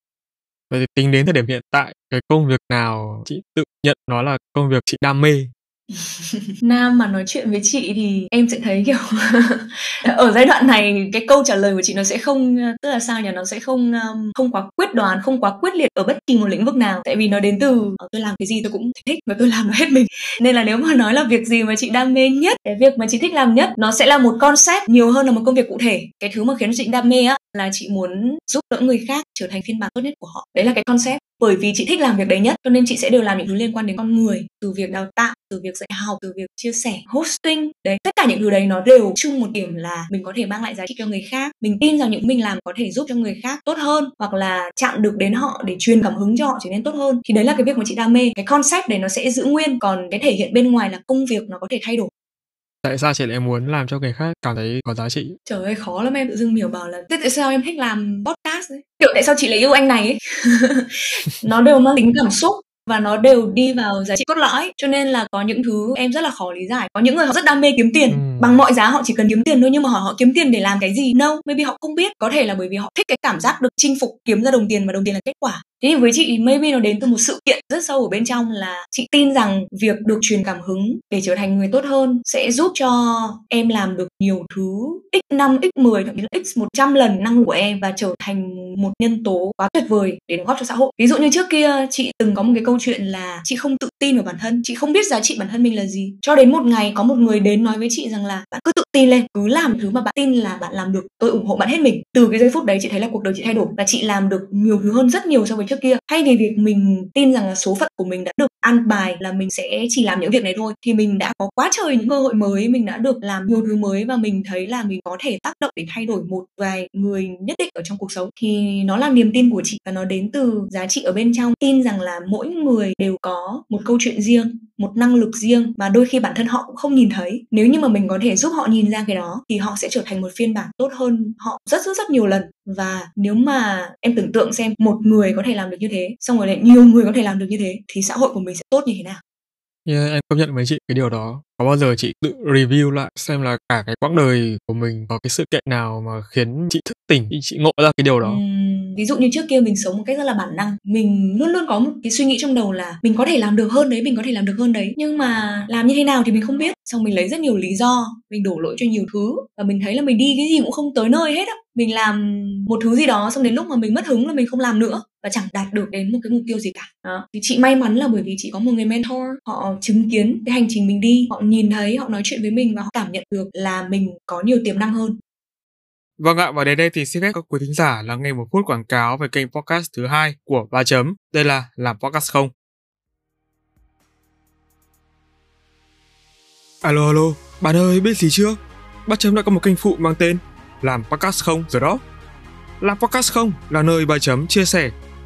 Vậy thì tính đến thời điểm hiện tại, cái công việc nào chị tự nhận nó là công việc chị đam mê? nam mà nói chuyện với chị thì em sẽ thấy kiểu ở giai đoạn này cái câu trả lời của chị nó sẽ không, tức là sao nhỉ? Nó sẽ không um, không quá quyết đoán, không quá quyết liệt ở bất kỳ một lĩnh vực nào. Tại vì nó đến từ ờ, tôi làm cái gì tôi cũng thích và tôi làm nó hết mình. Nên là nếu mà nói là việc gì mà chị đam mê nhất, cái việc mà chị thích làm nhất, nó sẽ là một concept nhiều hơn là một công việc cụ thể. Cái thứ mà khiến chị đam mê á, là chị muốn giúp đỡ người khác trở thành phiên bản tốt nhất của họ. Đấy là cái concept bởi vì chị thích làm việc đấy nhất, cho nên chị sẽ đều làm những thứ liên quan đến con người. Từ việc đào tạo, từ việc dạy học, từ việc chia sẻ, hosting. Đấy, tất cả những thứ đấy nó đều chung một điểm là mình có thể mang lại giá trị cho người khác. Mình tin rằng những mình làm có thể giúp cho người khác tốt hơn, hoặc là chạm được đến họ để truyền cảm hứng cho họ trở nên tốt hơn. Thì đấy là cái việc mà chị đam mê. Cái concept đấy nó sẽ giữ nguyên. Còn cái thể hiện bên ngoài là công việc nó có thể thay đổi tại sao chị lại muốn làm cho người khác cảm thấy có giá trị? Trời ơi khó lắm em. Tự dưng hiểu bảo là thế tại sao em thích làm podcast ấy kiểu tại sao chị lại yêu anh này? Ấy nó đều mang tính cảm xúc và nó đều đi vào giá trị cốt lõi. Cho nên là có những thứ em rất là khó lý giải. Có những người họ rất đam mê kiếm tiền. Ừ bằng mọi giá họ chỉ cần kiếm tiền thôi, nhưng mà hỏi họ kiếm tiền để làm cái gì? No, maybe họ không biết. Có thể là bởi vì họ thích cái cảm giác được chinh phục, kiếm ra đồng tiền và đồng tiền là kết quả. Thế thì với chị, maybe nó đến từ một sự kiện rất sâu ở bên trong là chị tin rằng việc được truyền cảm hứng để trở thành người tốt hơn sẽ giúp cho em làm được nhiều thứ x 5 x 10 thậm chí là x 100 lần năng của em và trở thành một nhân tố quá tuyệt vời để đóng góp cho xã hội. Ví dụ như trước kia, chị từng có một cái câu chuyện là chị không tự tin vào bản thân, chị không biết giá trị bản thân mình là gì. Cho đến một ngày có một người đến nói với chị rằng là bạn cứ tự tin lên, cứ làm thứ mà bạn tin là bạn làm được. Tôi ủng hộ bạn hết mình. Từ cái giây phút đấy chị thấy là cuộc đời chị thay đổi và chị làm được nhiều thứ hơn rất nhiều so với trước kia. Thay vì việc mình tin rằng là số phận của mình đã được ăn bài là mình sẽ chỉ làm những việc này thôi, thì mình đã có quá trời những cơ hội mới, mình đã được làm nhiều thứ mới và mình thấy là mình có thể tác động để thay đổi một vài người nhất định ở trong cuộc sống. Thì nó là niềm tin của chị và nó đến từ giá trị ở bên trong. Tin rằng là mỗi người đều có một câu chuyện riêng, một năng lực riêng mà đôi khi bản thân họ cũng không nhìn thấy. Nếu như mà mình có thể giúp họ nhìn ra cái đó, thì họ sẽ trở thành một phiên bản tốt hơn họ rất rất rất nhiều lần. Và nếu mà em tưởng tượng xem một người có thể làm được như thế, xong rồi lại nhiều người có thể làm được như thế, thì xã hội của mình sẽ tốt như thế nào? Yeah, em công nhận với chị cái điều đó. Có bao giờ chị tự review lại xem là cả cái quãng đời của mình có cái sự kiện nào mà khiến chị thức tỉnh, chị ngộ ra cái điều đó? Uhm, ví dụ như trước kia mình sống một cách rất là bản năng, mình luôn luôn có một cái suy nghĩ trong đầu là mình có thể làm được hơn đấy, mình có thể làm được hơn đấy, nhưng mà làm như thế nào thì mình không biết. Xong mình lấy rất nhiều lý do, mình đổ lỗi cho nhiều thứ và mình thấy là mình đi cái gì cũng không tới nơi hết á. Mình làm một thứ gì đó xong đến lúc mà mình mất hứng là mình không làm nữa và chẳng đạt được đến một cái mục tiêu gì cả đó. thì chị may mắn là bởi vì chị có một người mentor họ chứng kiến cái hành trình mình đi họ nhìn thấy họ nói chuyện với mình và họ cảm nhận được là mình có nhiều tiềm năng hơn Vâng ạ, và đến đây thì xin phép các quý thính giả lắng nghe một phút quảng cáo về kênh podcast thứ hai của Ba Chấm. Đây là Làm Podcast Không. Alo alo, bạn ơi biết gì chưa? Ba Chấm đã có một kênh phụ mang tên Làm Podcast Không rồi đó. Làm Podcast Không là nơi Ba Chấm chia sẻ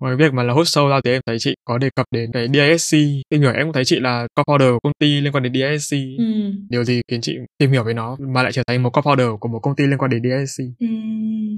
Ngoài việc mà là host show ra thì em thấy chị có đề cập đến cái DISC. Tìm hiểu em cũng thấy chị là co-founder của công ty liên quan đến DISC. Ừ. Điều gì khiến chị tìm hiểu về nó mà lại trở thành một co-founder của một công ty liên quan đến DISC? Ừ.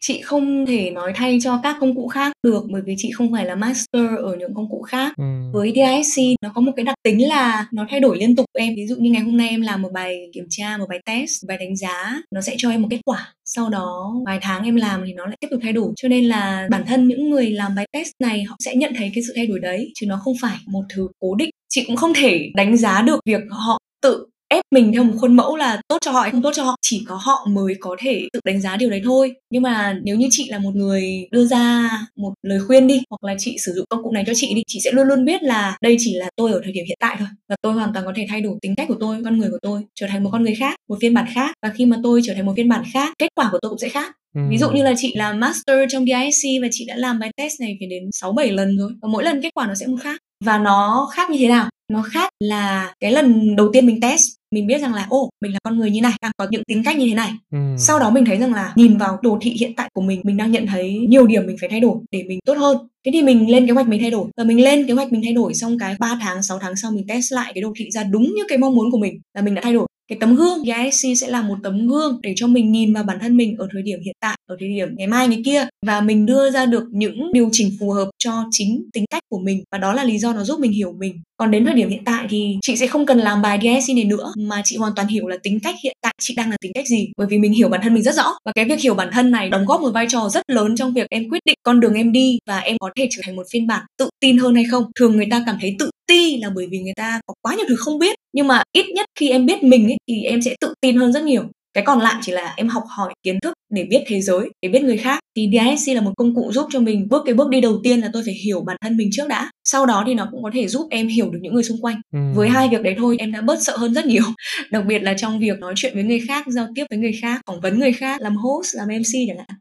Chị không thể nói thay cho các công cụ khác được bởi vì chị không phải là master ở những công cụ khác. Ừ. Với DISC nó có một cái đặc tính là nó thay đổi liên tục em. Ví dụ như ngày hôm nay em làm một bài kiểm tra, một bài test, một bài đánh giá, nó sẽ cho em một kết quả. Sau đó vài tháng em làm thì nó lại tiếp tục thay đổi. Cho nên là bản thân những người làm bài test này này họ sẽ nhận thấy cái sự thay đổi đấy chứ nó không phải một thứ cố định chị cũng không thể đánh giá được việc họ tự ép mình theo một khuôn mẫu là tốt cho họ hay không tốt cho họ chỉ có họ mới có thể tự đánh giá điều đấy thôi nhưng mà nếu như chị là một người đưa ra một lời khuyên đi hoặc là chị sử dụng công cụ này cho chị đi chị sẽ luôn luôn biết là đây chỉ là tôi ở thời điểm hiện tại thôi và tôi hoàn toàn có thể thay đổi tính cách của tôi con người của tôi trở thành một con người khác một phiên bản khác và khi mà tôi trở thành một phiên bản khác kết quả của tôi cũng sẽ khác Ừ. Ví dụ như là chị là master trong DISC và chị đã làm bài test này phải đến 6 7 lần rồi và mỗi lần kết quả nó sẽ một khác. Và nó khác như thế nào? Nó khác là cái lần đầu tiên mình test mình biết rằng là ô mình là con người như này đang có những tính cách như thế này. Ừ. sau đó mình thấy rằng là nhìn vào đồ thị hiện tại của mình mình đang nhận thấy nhiều điểm mình phải thay đổi để mình tốt hơn. Thế thì mình lên kế hoạch mình thay đổi. Và mình lên kế hoạch mình thay đổi xong cái 3 tháng 6 tháng sau mình test lại cái đồ thị ra đúng như cái mong muốn của mình là mình đã thay đổi. Cái tấm gương EISC sẽ là một tấm gương để cho mình nhìn vào bản thân mình ở thời điểm hiện tại ở thời điểm ngày mai ngày kia và mình đưa ra được những điều chỉnh phù hợp cho chính tính cách của mình và đó là lý do nó giúp mình hiểu mình. Còn đến thời điểm hiện tại thì chị sẽ không cần làm bài DSC này nữa mà chị hoàn toàn hiểu là tính cách hiện tại chị đang là tính cách gì bởi vì mình hiểu bản thân mình rất rõ. Và cái việc hiểu bản thân này đóng góp một vai trò rất lớn trong việc em quyết định con đường em đi và em có thể trở thành một phiên bản tự tin hơn hay không. Thường người ta cảm thấy tự ti là bởi vì người ta có quá nhiều thứ không biết nhưng mà ít nhất khi em biết mình ấy, thì em sẽ tự tin hơn rất nhiều cái còn lại chỉ là em học hỏi kiến thức để biết thế giới để biết người khác. Thì DISC là một công cụ giúp cho mình bước cái bước đi đầu tiên là tôi phải hiểu bản thân mình trước đã. Sau đó thì nó cũng có thể giúp em hiểu được những người xung quanh. Ừ. với hai việc đấy thôi em đã bớt sợ hơn rất nhiều. Đặc biệt là trong việc nói chuyện với người khác giao tiếp với người khác phỏng vấn người khác làm host làm mc chẳng hạn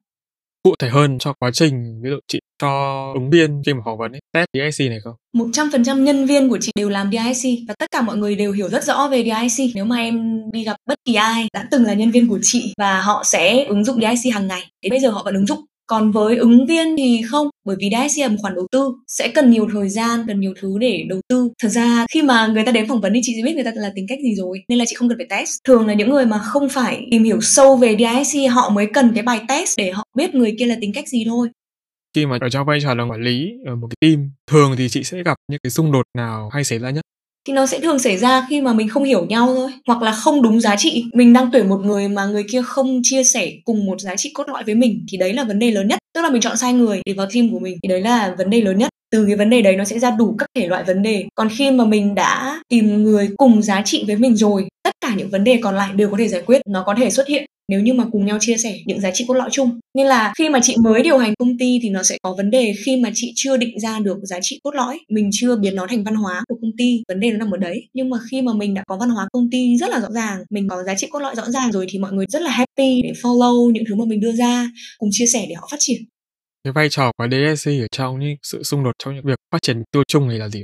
cụ thể hơn cho quá trình ví dụ chị cho ứng viên khi mà phỏng vấn ấy, test Dic này không? 100% nhân viên của chị đều làm Dic và tất cả mọi người đều hiểu rất rõ về Dic Nếu mà em đi gặp bất kỳ ai đã từng là nhân viên của chị và họ sẽ ứng dụng Dic hàng ngày. Đến bây giờ họ vẫn ứng dụng còn với ứng viên thì không bởi vì DSC là một khoản đầu tư sẽ cần nhiều thời gian cần nhiều thứ để đầu tư. Thật ra khi mà người ta đến phỏng vấn thì chị sẽ biết người ta là tính cách gì rồi nên là chị không cần phải test. Thường là những người mà không phải tìm hiểu sâu về DSC họ mới cần cái bài test để họ biết người kia là tính cách gì thôi. Khi mà ở trong vai trò là quản lý ở một cái team thường thì chị sẽ gặp những cái xung đột nào hay xảy ra nhất? Thì nó sẽ thường xảy ra khi mà mình không hiểu nhau thôi hoặc là không đúng giá trị. Mình đang tuyển một người mà người kia không chia sẻ cùng một giá trị cốt lõi với mình thì đấy là vấn đề lớn nhất tức là mình chọn sai người để vào team của mình. Thì đấy là vấn đề lớn nhất. Từ cái vấn đề đấy nó sẽ ra đủ các thể loại vấn đề. Còn khi mà mình đã tìm người cùng giá trị với mình rồi, tất cả những vấn đề còn lại đều có thể giải quyết. Nó có thể xuất hiện nếu như mà cùng nhau chia sẻ những giá trị cốt lõi chung. Nên là khi mà chị mới điều hành công ty thì nó sẽ có vấn đề khi mà chị chưa định ra được giá trị cốt lõi. Mình chưa biến nó thành văn hóa của công ty vấn đề nó nằm ở đấy. Nhưng mà khi mà mình đã có văn hóa công ty rất là rõ ràng mình có giá trị cốt lõi rõ ràng rồi thì mọi người rất là happy để follow những thứ mà mình đưa ra cùng chia sẻ để họ phát triển. Cái vai trò của DSC ở trong những sự xung đột trong những việc phát triển tiêu chung này là gì?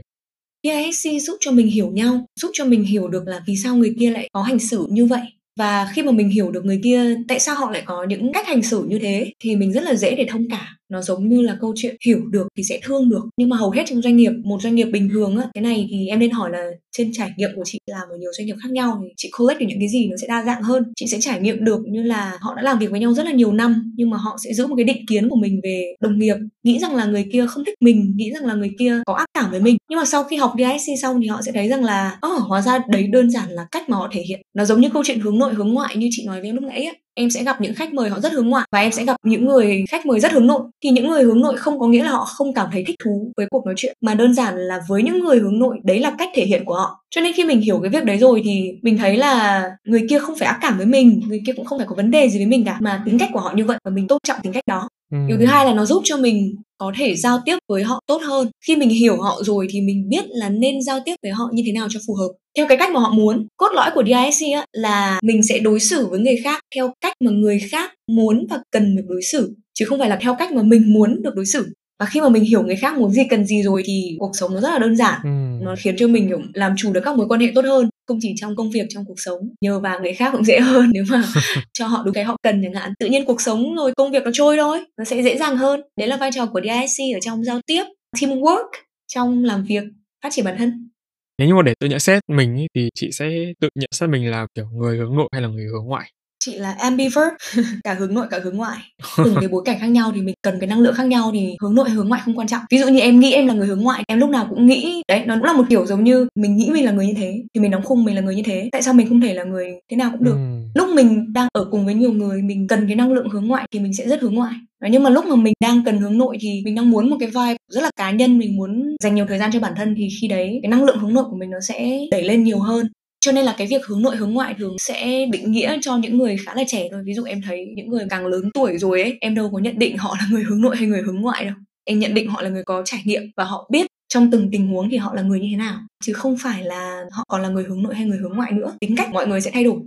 DSC giúp cho mình hiểu nhau, giúp cho mình hiểu được là vì sao người kia lại có hành xử như vậy và khi mà mình hiểu được người kia, tại sao họ lại có những cách hành xử như thế, thì mình rất là dễ để thông cảm nó giống như là câu chuyện hiểu được thì sẽ thương được. Nhưng mà hầu hết trong doanh nghiệp một doanh nghiệp bình thường á cái này thì em nên hỏi là trên trải nghiệm của chị làm ở nhiều doanh nghiệp khác nhau thì chị collect được những cái gì nó sẽ đa dạng hơn. Chị sẽ trải nghiệm được như là họ đã làm việc với nhau rất là nhiều năm nhưng mà họ sẽ giữ một cái định kiến của mình về đồng nghiệp. Nghĩ rằng là người kia không thích mình nghĩ rằng là người kia có ác cảm với mình. Nhưng mà sau khi học DISC xong thì họ sẽ thấy rằng là oh, hóa ra đấy đơn giản là cách mà họ thể hiện. Nó giống như câu chuyện hướng nội hướng ngoại như chị nói với em lúc nãy á em sẽ gặp những khách mời họ rất hướng ngoại và em sẽ gặp những người khách mời rất hướng nội. Thì những người hướng nội không có nghĩa là họ không cảm thấy thích thú với cuộc nói chuyện, mà đơn giản là với những người hướng nội, đấy là cách thể hiện của họ. Cho nên khi mình hiểu cái việc đấy rồi thì mình thấy là người kia không phải ác cảm với mình, người kia cũng không phải có vấn đề gì với mình cả, mà tính cách của họ như vậy và mình tôn trọng tính cách đó ừ. điều thứ hai là nó giúp cho mình có thể giao tiếp với họ tốt hơn. Khi mình hiểu họ rồi thì mình biết là nên giao tiếp với họ như thế nào cho phù hợp. Theo cái cách mà họ muốn cốt lõi của DISC á, là mình sẽ đối xử với người khác theo cách mà người khác muốn và cần được đối xử chứ không phải là theo cách mà mình muốn được đối xử và khi mà mình hiểu người khác muốn gì cần gì rồi thì cuộc sống nó rất là đơn giản. Ừ. nó khiến cho mình kiểu làm chủ được các mối quan hệ tốt hơn. Không chỉ trong công việc trong cuộc sống nhờ vào người khác cũng dễ hơn. Nếu mà cho họ đúng cái họ cần chẳng hạn. Tự nhiên cuộc sống rồi công việc nó trôi thôi nó sẽ dễ dàng hơn. Đấy là vai trò của DISC ở trong giao tiếp teamwork trong làm việc phát triển bản thân. Nếu như mà để tôi nhận xét mình ý, thì chị sẽ tự nhận xét mình là kiểu người hướng nội hay là người hướng ngoại chị là ambivert cả hướng nội cả hướng ngoại. Từng cái bối cảnh khác nhau thì mình cần cái năng lượng khác nhau thì hướng nội hướng ngoại không quan trọng. Ví dụ như em nghĩ em là người hướng ngoại em lúc nào cũng nghĩ đấy nó cũng là một kiểu giống như mình nghĩ mình là người như thế thì mình đóng khung mình là người như thế. Tại sao mình không thể là người thế nào cũng được? Ừ. lúc mình đang ở cùng với nhiều người mình cần cái năng lượng hướng ngoại thì mình sẽ rất hướng ngoại. Nhưng mà lúc mà mình đang cần hướng nội thì mình đang muốn một cái vibe rất là cá nhân mình muốn dành nhiều thời gian cho bản thân thì khi đấy cái năng lượng hướng nội của mình nó sẽ đẩy lên nhiều hơn cho nên là cái việc hướng nội hướng ngoại thường sẽ định nghĩa cho những người khá là trẻ thôi. Ví dụ em thấy những người càng lớn tuổi rồi ấy em đâu có nhận định họ là người hướng nội hay người hướng ngoại đâu. Em nhận định họ là người có trải nghiệm và họ biết trong từng tình huống thì họ là người như thế nào chứ không phải là họ còn là người hướng nội hay người hướng ngoại nữa. Tính cách mọi người sẽ thay đổi.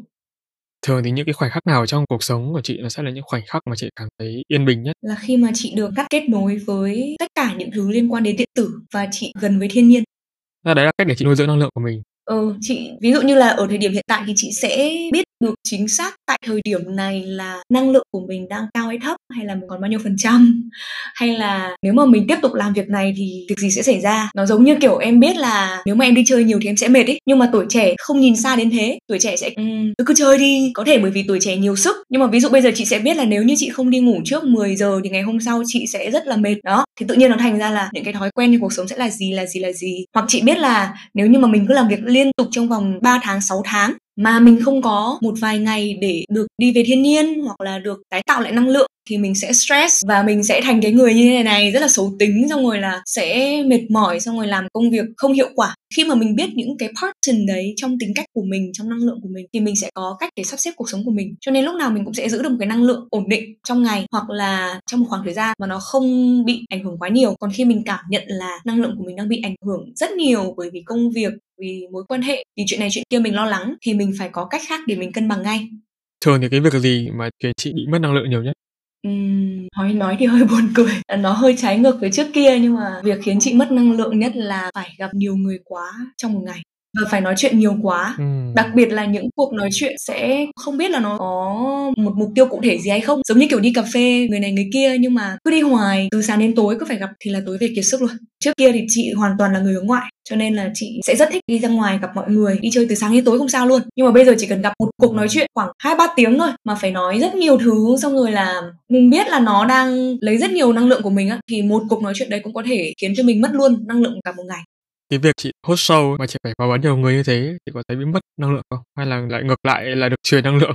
Thường thì những cái khoảnh khắc nào trong cuộc sống của chị nó sẽ là những khoảnh khắc mà chị cảm thấy yên bình nhất? Là khi mà chị được cắt kết nối với tất cả những thứ liên quan đến điện tử và chị gần với thiên nhiên. Ra đấy là cách để chị nuôi dưỡng năng lượng của mình Ừ, chị ví dụ như là ở thời điểm hiện tại thì chị sẽ biết được chính xác tại thời điểm này là năng lượng của mình đang cao hay thấp hay là mình còn bao nhiêu phần trăm? Hay là nếu mà mình tiếp tục làm việc này thì việc gì sẽ xảy ra? Nó giống như kiểu em biết là nếu mà em đi chơi nhiều thì em sẽ mệt ấy nhưng mà tuổi trẻ không nhìn xa đến thế. Tuổi trẻ sẽ um, cứ chơi đi. Có thể bởi vì tuổi trẻ nhiều sức nhưng mà ví dụ bây giờ chị sẽ biết là nếu như chị không đi ngủ trước 10 giờ thì ngày hôm sau chị sẽ rất là mệt. Đó thì tự nhiên nó thành ra là những cái thói quen trong cuộc sống sẽ là gì là gì là gì? Hoặc chị biết là nếu như mà mình cứ làm việc liên tục trong vòng 3 tháng 6 tháng mà mình không có một vài ngày để được đi về thiên nhiên hoặc là được tái tạo lại năng lượng thì mình sẽ stress và mình sẽ thành cái người như thế này, rất là xấu tính, xong rồi là sẽ mệt mỏi, xong rồi làm công việc không hiệu quả. Khi mà mình biết những cái pattern đấy trong tính cách của mình, trong năng lượng của mình, thì mình sẽ có cách để sắp xếp cuộc sống của mình. Cho nên lúc nào mình cũng sẽ giữ được một cái năng lượng ổn định trong ngày hoặc là trong một khoảng thời gian mà nó không bị ảnh hưởng quá nhiều. Còn khi mình cảm nhận là năng lượng của mình đang bị ảnh hưởng rất nhiều bởi vì công việc, vì mối quan hệ, vì chuyện này chuyện kia mình lo lắng, thì mình phải có cách khác để mình cân bằng ngay. Thường thì cái việc gì mà khiến chị bị mất năng lượng nhiều nhất? Ừm, nói nói thì hơi buồn cười, à, nó hơi trái ngược với trước kia nhưng mà việc khiến chị mất năng lượng nhất là phải gặp nhiều người quá trong một ngày và phải nói chuyện nhiều quá. Ừm. đặc biệt là những cuộc nói chuyện sẽ không biết là nó có một mục tiêu cụ thể gì hay không. Giống như kiểu đi cà phê người này người kia nhưng mà cứ đi hoài. Từ sáng đến tối cứ phải gặp thì là tối về kiệt sức luôn. Trước kia thì chị hoàn toàn là người hướng ngoại cho nên là chị sẽ rất thích đi ra ngoài gặp mọi người đi chơi từ sáng đến tối không sao luôn. Nhưng mà bây giờ chỉ cần gặp một cuộc nói chuyện khoảng hai ba tiếng thôi mà phải nói rất nhiều thứ xong rồi là mình biết là nó đang lấy rất nhiều năng lượng của mình á thì một cuộc nói chuyện đấy cũng có thể khiến cho mình mất luôn năng lượng cả một ngày cái việc chị host show mà chị phải phỏng vấn nhiều người như thế chị có thấy bị mất năng lượng không? Hay là lại ngược lại là được truyền năng lượng?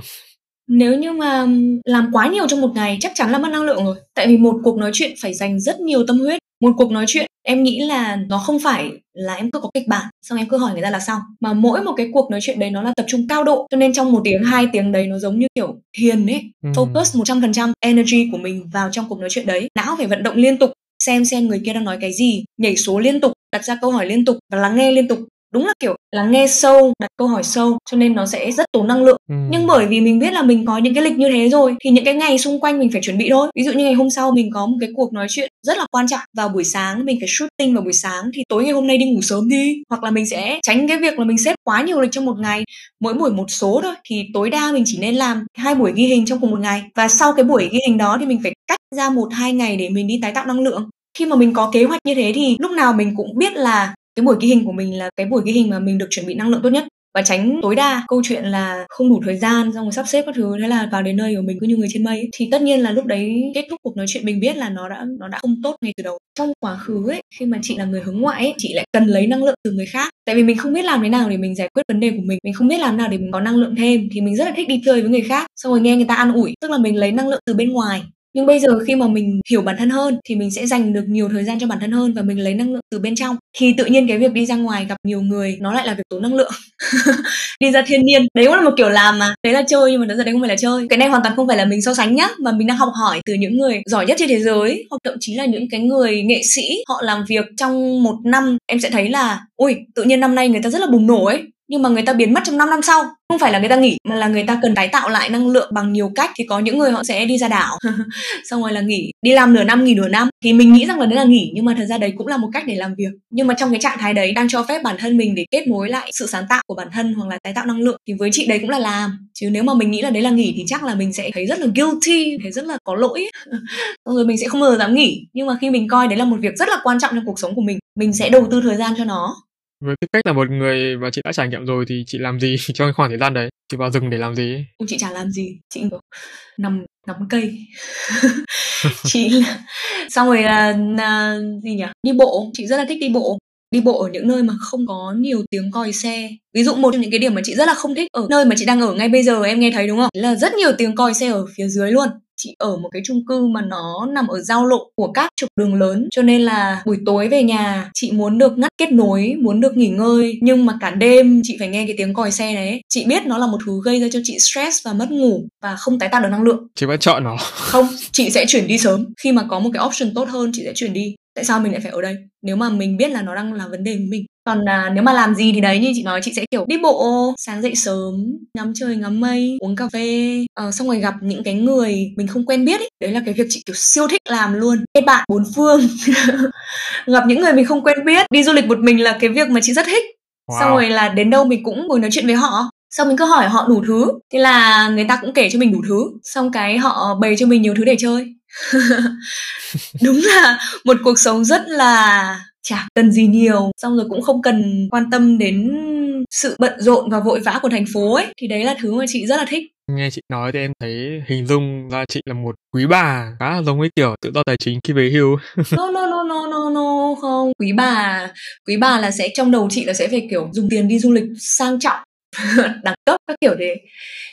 Nếu như mà làm quá nhiều trong một ngày chắc chắn là mất năng lượng rồi. Tại vì một cuộc nói chuyện phải dành rất nhiều tâm huyết. Một cuộc nói chuyện em nghĩ là nó không phải là em cứ có kịch bản xong em cứ hỏi người ta là xong mà mỗi một cái cuộc nói chuyện đấy nó là tập trung cao độ cho nên trong một tiếng hai tiếng đấy nó giống như kiểu thiền ấy Ừ. focus 100% energy của mình vào trong cuộc nói chuyện đấy. Não phải vận động liên tục xem xem người kia đang nói cái gì nhảy số liên tục đặt ra câu hỏi liên tục và lắng nghe liên tục. Đúng là kiểu lắng nghe sâu đặt câu hỏi sâu cho nên nó sẽ rất tốn năng lượng. Ừm. nhưng bởi vì mình biết là mình có những cái lịch như thế rồi thì những cái ngày xung quanh mình phải chuẩn bị thôi. Ví dụ như ngày hôm sau mình có một cái cuộc nói chuyện rất là quan trọng. Vào buổi sáng mình phải shooting vào buổi sáng thì tối ngày hôm nay đi ngủ sớm đi. Hoặc là mình sẽ tránh cái việc là mình xếp quá nhiều lịch trong một ngày. Mỗi buổi một số thôi thì tối đa mình chỉ nên làm hai buổi ghi hình trong cùng một ngày. Và sau cái buổi ghi hình đó thì mình phải cách ra một hai ngày để mình đi tái tạo năng lượng khi mà mình có kế hoạch như thế thì lúc nào mình cũng biết là cái buổi ghi hình của mình là cái buổi ghi hình mà mình được chuẩn bị năng lượng tốt nhất. Và tránh tối đa câu chuyện là không đủ thời gian, xong rồi sắp xếp các thứ, thế là vào đến nơi của mình cứ như người trên mây ấy. thì tất nhiên là lúc đấy kết thúc cuộc nói chuyện mình biết là nó đã nó đã không tốt ngay từ đầu. Trong quá khứ ấy, khi mà chị là người hướng ngoại ấy, chị lại cần lấy năng lượng từ người khác. Tại vì mình không biết làm thế nào để mình giải quyết vấn đề của mình. Mình không biết làm nào để mình có năng lượng thêm. Thì mình rất là thích đi chơi với người khác, xong rồi nghe người ta an ủi. Tức là mình lấy năng lượng từ bên ngoài nhưng bây giờ khi mà mình hiểu bản thân hơn thì mình sẽ dành được nhiều thời gian cho bản thân hơn và mình lấy năng lượng từ bên trong. Thì tự nhiên cái việc đi ra ngoài gặp nhiều người, nó lại là việc tốn năng lượng. Đi ra thiên nhiên, đấy cũng là một kiểu làm mà. Đấy là chơi, nhưng mà thật ra đấy không phải là chơi. Cái này hoàn toàn không phải là mình so sánh nhá, mà mình đang học hỏi từ những người giỏi nhất trên thế giới, hoặc thậm chí là những cái người nghệ sĩ họ làm việc trong một năm, em sẽ thấy là ui tự nhiên năm nay người ta rất là bùng nổ ấy nhưng mà người ta biến mất trong 5 năm sau. Không phải là người ta nghỉ, mà là người ta cần tái tạo lại năng lượng bằng nhiều cách. Thì có những người họ sẽ đi ra đảo, xong rồi là nghỉ, đi làm nửa năm, nghỉ nửa năm. Thì mình nghĩ rằng là đấy là nghỉ, nhưng mà thật ra đấy cũng là một cách để làm việc. Nhưng mà trong cái trạng thái đấy đang cho phép bản thân mình để kết nối lại sự sáng tạo của bản thân hoặc là tái tạo năng lượng, thì với chị đấy cũng là làm. Chứ nếu mà mình nghĩ là đấy là nghỉ thì chắc là mình sẽ thấy rất là guilty, thấy rất là có lỗi. Xong rồi mình sẽ không bao giờ dám nghỉ. Nhưng mà khi mình coi đấy là một việc rất là quan trọng trong cuộc sống của mình mình sẽ đầu tư thời gian cho nó với tư cách là một người mà chị đã trải nghiệm rồi thì chị làm gì trong khoảng thời gian đấy? Chị vào rừng để làm gì? Ôi, chị chả làm gì. Chị kiểu nằm nắm cây. Chị là xong rồi là, là gì nhỉ? Đi bộ. Chị rất là thích đi bộ đi bộ ở những nơi mà không có nhiều tiếng còi xe. Ví dụ một trong những cái điểm mà chị rất là không thích ở nơi mà chị đang ở ngay bây giờ em nghe thấy đúng không? Là rất nhiều tiếng còi xe ở phía dưới luôn. Chị ở một cái chung cư mà nó nằm ở giao lộ của các trục đường lớn cho nên là buổi tối về nhà chị muốn được ngắt kết nối muốn được nghỉ ngơi. Nhưng mà cả đêm chị phải nghe cái tiếng còi xe đấy chị biết nó là một thứ gây ra cho chị stress và mất ngủ và không tái tạo được năng lượng. Chị vẫn chọn nó. Không chị sẽ chuyển đi sớm. Khi mà có một cái option tốt hơn chị sẽ chuyển đi tại sao mình lại phải ở đây? Nếu mà mình biết là nó đang là vấn đề của mình. Còn à, nếu mà làm gì thì đấy như chị nói chị sẽ kiểu đi bộ sáng dậy sớm ngắm trời ngắm mây uống cà phê uh, xong rồi gặp những cái người mình không quen biết ấy. đấy là cái việc chị kiểu siêu thích làm luôn. Kết bạn bốn phương. Gặp những người mình không quen biết đi du lịch một mình là cái việc mà chị rất thích. Wow. xong rồi là đến đâu mình cũng ngồi nói chuyện với họ. Xong mình cứ hỏi họ đủ thứ. Thế là người ta cũng kể cho mình đủ thứ. Xong cái họ bày cho mình nhiều thứ để chơi đúng là một cuộc sống rất là chả cần gì nhiều xong rồi cũng không cần quan tâm đến sự bận rộn và vội vã của thành phố ấy. Thì đấy là thứ mà chị rất là thích. Nghe chị nói thì em thấy hình dung ra chị là một quý bà khá là giống với kiểu tự do tài chính khi về hưu. No no no no no no không. Quý bà quý bà là sẽ trong đầu chị là sẽ phải kiểu dùng tiền đi du lịch sang trọng đẳng cấp các kiểu thế.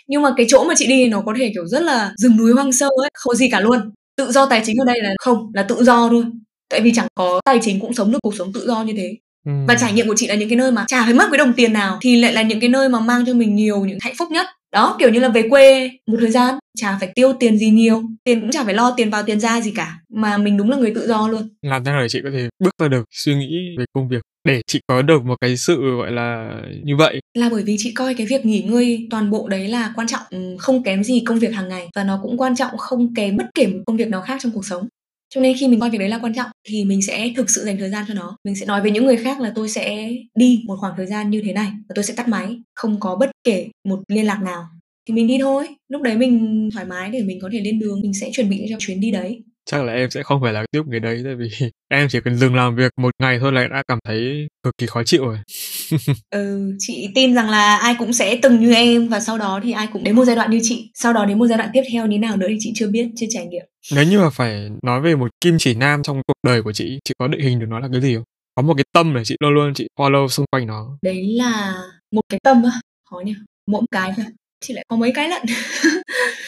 Nhưng mà cái chỗ mà chị đi nó có thể kiểu rất là rừng núi hoang sơ ấy không gì cả luôn tự do tài chính ở đây là không là tự do thôi. Tại vì chẳng có tài chính cũng sống được cuộc sống tự do như thế. Ừ. và trải nghiệm của chị là những cái nơi mà chả phải mất cái đồng tiền nào thì lại là những cái nơi mà mang cho mình nhiều những hạnh phúc nhất. Đó kiểu như là về quê một thời gian chả phải tiêu tiền gì nhiều tiền cũng chả phải lo tiền vào tiền ra gì cả mà mình đúng là người tự do luôn. Làm thế nào để chị có thể bước ra được suy nghĩ về công việc để chị có được một cái sự, gọi là, như vậy. Là bởi vì chị coi cái việc nghỉ ngơi toàn bộ đấy là quan trọng ừ, không kém gì công việc hàng ngày và nó cũng quan trọng không kém bất kể một công việc nào khác trong cuộc sống. Cho nên khi mình coi việc đấy là quan trọng thì mình sẽ thực sự dành thời gian cho nó. Mình sẽ nói với những người khác là tôi sẽ đi một khoảng thời gian như thế này và tôi sẽ tắt máy, không có bất kể một liên lạc nào. Thì mình đi thôi. Lúc đấy mình thoải mái để mình có thể lên đường, mình sẽ chuẩn bị cho chuyến đi đấy chắc là em sẽ không phải là tiếp người đấy tại vì em chỉ cần dừng làm việc một ngày thôi là đã cảm thấy cực kỳ khó chịu rồi. Ừ chị tin rằng là ai cũng sẽ từng như em và sau đó thì ai cũng đến một giai đoạn như chị. Sau đó đến một giai đoạn tiếp theo như nào nữa thì chị chưa biết chưa trải nghiệm. Nếu như mà phải nói về một kim chỉ nam trong cuộc đời của chị chị có định hình được nó là cái gì không? Có một cái tâm để chị luôn luôn chị follow xung quanh nó. Đấy là một cái tâm á khó nhỉ? Mỗi cái thôi chị lại có mấy cái lận.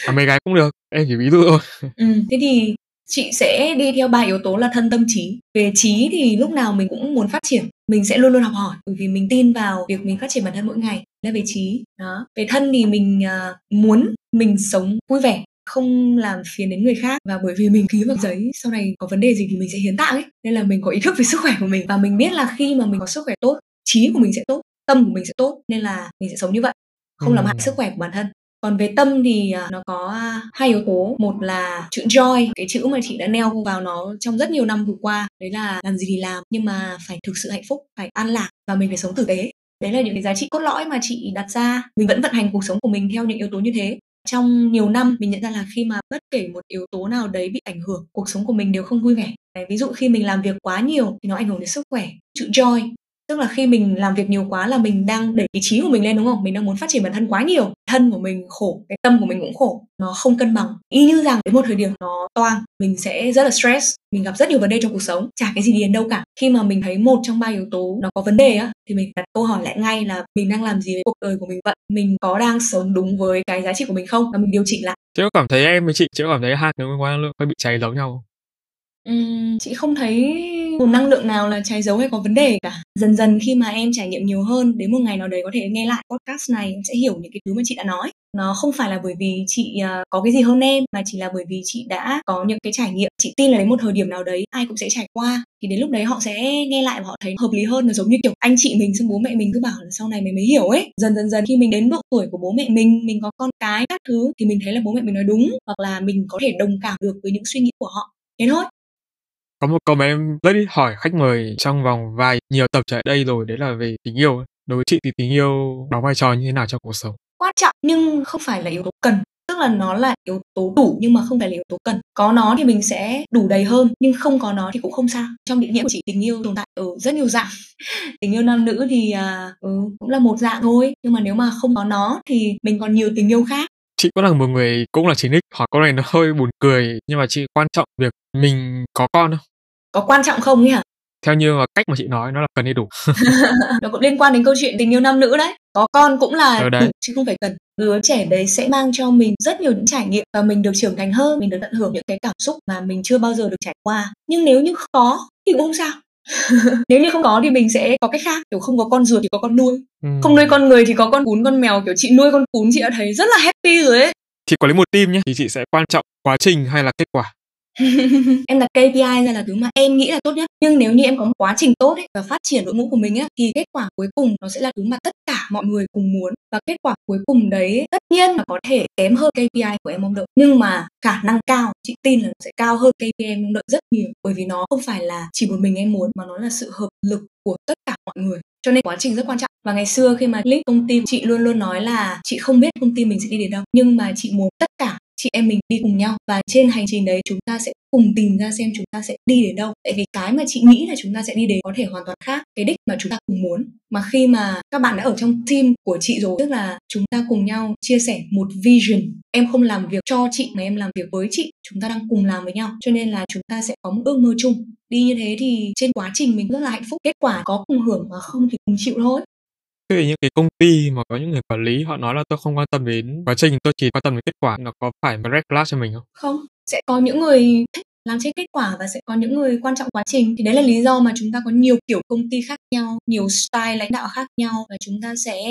À, mấy cái cũng được em chỉ ví dụ thôi. Ừ, thế thì chị sẽ đi theo ba yếu tố là thân tâm trí. Về trí thì lúc nào mình cũng muốn phát triển mình sẽ luôn luôn học hỏi bởi vì mình tin vào việc mình phát triển bản thân mỗi ngày là về trí. Đó. Về thân thì mình uh, muốn mình sống vui vẻ không làm phiền đến người khác. Và bởi vì mình ký vào giấy sau này có vấn đề gì thì mình sẽ hiến tạng ấy. Nên là mình có ý thức về sức khỏe của mình. Và mình biết là khi mà mình có sức khỏe tốt trí của mình sẽ tốt tâm của mình sẽ tốt. Nên là mình sẽ sống như vậy không làm hại sức khỏe của bản thân còn về tâm thì à, nó có à, hai yếu tố. Một là chữ joy, cái chữ mà chị đã neo vào nó trong rất nhiều năm vừa qua, đấy là làm gì thì làm, nhưng mà phải thực sự hạnh phúc, phải an lạc và mình phải sống tử tế. Đấy là những cái giá trị cốt lõi mà chị đặt ra. Mình vẫn vận hành cuộc sống của mình theo những yếu tố như thế. Trong nhiều năm, mình nhận ra là khi mà bất kể một yếu tố nào đấy bị ảnh hưởng, cuộc sống của mình đều không vui vẻ. Ví dụ khi mình làm việc quá nhiều thì nó ảnh hưởng đến sức khỏe. Chữ joy tức là khi mình làm việc nhiều quá là mình đang đẩy ý chí của mình lên đúng không? Mình đang muốn phát triển bản thân quá nhiều. Thân của mình khổ cái tâm của mình cũng khổ nó không cân bằng. Y như rằng đến một thời điểm nó toang mình sẽ rất là stress mình gặp rất nhiều vấn đề trong cuộc sống chả cái gì đi đến đâu cả. Khi mà mình thấy một trong ba yếu tố nó có vấn đề á thì mình đặt câu hỏi lại ngay là mình đang làm gì với cuộc đời của mình vậy? Mình có đang sống đúng với cái giá trị của mình không? Và mình điều chỉnh lại. Chị có cảm thấy em với chị chị có cảm thấy hai cái năng lượng hơi bị cháy giống nhau Ừm, chị không thấy nguồn năng lượng nào là trái dấu hay có vấn đề cả. Dần dần khi mà em trải nghiệm nhiều hơn, đến một ngày nào đấy có thể nghe lại podcast này em sẽ hiểu những cái thứ mà chị đã nói. Nó không phải là bởi vì chị à, có cái gì hơn em mà chỉ là bởi vì chị đã có những cái trải nghiệm. Chị tin là đến một thời điểm nào đấy ai cũng sẽ trải qua thì đến lúc đấy họ sẽ nghe lại và họ thấy hợp lý hơn là giống như kiểu anh chị mình xong bố mẹ mình cứ bảo là sau này mình mới hiểu ấy dần dần dần khi mình đến độ tuổi của bố mẹ mình mình có con cái các thứ thì mình thấy là bố mẹ mình nói đúng hoặc là mình có thể đồng cảm được với những suy nghĩ của họ thế thôi có một câu mà em rất ít hỏi khách mời trong vòng vài nhiều tập trở lại đây rồi đấy là về tình yêu đối với chị thì tình yêu đóng vai trò như thế nào trong cuộc sống? Quan trọng nhưng không phải là yếu tố cần. Tức là nó là yếu tố đủ nhưng mà không phải là yếu tố cần. Có nó thì mình sẽ đủ đầy hơn nhưng không có nó thì cũng không sao. Trong định nghĩa của chị tình yêu tồn tại ở rất nhiều dạng. Tình yêu nam nữ thì uh, ừ, cũng là một dạng thôi. Nhưng mà nếu mà không có nó thì mình còn nhiều tình yêu khác chị cũng là một người cũng là chính ích hỏi câu này nó hơi buồn cười nhưng mà chị quan trọng việc mình có con không? Có quan trọng không hả? Theo như cách mà chị nói nó là cần hay đủ. Nó cũng liên quan đến câu chuyện tình yêu nam nữ đấy. Có con cũng là đấy. đủ chứ không phải cần. Đứa trẻ đấy sẽ mang cho mình rất nhiều những trải nghiệm và mình được trưởng thành hơn mình được tận hưởng những cái cảm xúc mà mình chưa bao giờ được trải qua. Nhưng nếu như có thì cũng không sao nếu như không có thì mình sẽ có cách khác kiểu không có con ruột thì có con nuôi Ừ. không nuôi con người thì có con cún con mèo kiểu chị nuôi con cún chị đã thấy rất là happy rồi ấy Chị quản lý một team nhé thì chị sẽ quan trọng quá trình hay là kết quả. em đặt KPI ra là thứ mà em nghĩ là tốt nhất nhưng nếu như em có một quá trình tốt ấy, và phát triển đội ngũ của mình á thì kết quả cuối cùng nó sẽ là thứ mà tất mọi người cùng muốn. Và kết quả cuối cùng đấy, tất nhiên là có thể kém hơn KPI của em mong đợi. Nhưng mà khả năng cao, chị tin là nó sẽ cao hơn KPI em mong đợi rất nhiều. Bởi vì nó không phải là chỉ một mình em muốn, mà nó là sự hợp lực của tất cả mọi người. Cho nên quá trình rất quan trọng. Và ngày xưa khi mà lead công ty, chị luôn luôn nói là chị không biết công ty mình sẽ đi đến đâu. Nhưng mà chị muốn tất cả chị em mình đi cùng nhau. Và trên hành trình đấy chúng ta sẽ cùng tìm ra xem chúng ta sẽ đi đến đâu. Tại vì cái mà chị nghĩ là chúng ta sẽ đi đến có thể hoàn toàn khác. Cái đích mà chúng ta cùng muốn. Mà khi mà các bạn đã ở trong team của chị rồi, tức là chúng ta cùng nhau chia sẻ một vision. Em không làm việc cho chị mà em làm việc với chị. Chúng ta đang cùng làm với nhau. Cho nên là chúng ta sẽ có một ước mơ chung. Đi như thế thì trên quá trình mình rất là hạnh phúc. Kết quả có cùng hưởng và không thì cùng chịu thôi. Thế thì những cái công ty mà có những người quản lý họ nói là tôi không quan tâm đến quá trình, tôi chỉ quan tâm đến kết quả, nó có phải red flag cho mình không? không sẽ có những người thích làm trên kết quả và sẽ có những người quan trọng quá trình. Thì đấy là lý do mà chúng ta có nhiều kiểu công ty khác nhau nhiều style lãnh đạo khác nhau và chúng ta sẽ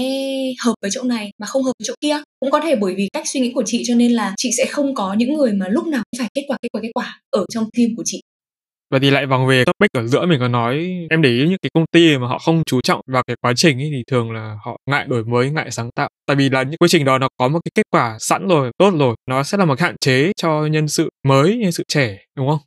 hợp với chỗ này mà không hợp với chỗ kia. Cũng có thể bởi vì cách suy nghĩ của chị cho nên là chị sẽ không có những người mà lúc nào cũng phải kết quả kết quả kết quả ở trong team của chị. Và thì lại vòng về topic ở giữa mình có nói em để ý những cái công ty mà họ không chú trọng vào cái quá trình ấy thì thường là họ ngại đổi mới, ngại sáng tạo. Tại vì là những quy trình đó nó có một cái kết quả sẵn rồi, tốt rồi, nó sẽ là một hạn chế cho nhân sự mới, nhân sự trẻ, đúng không?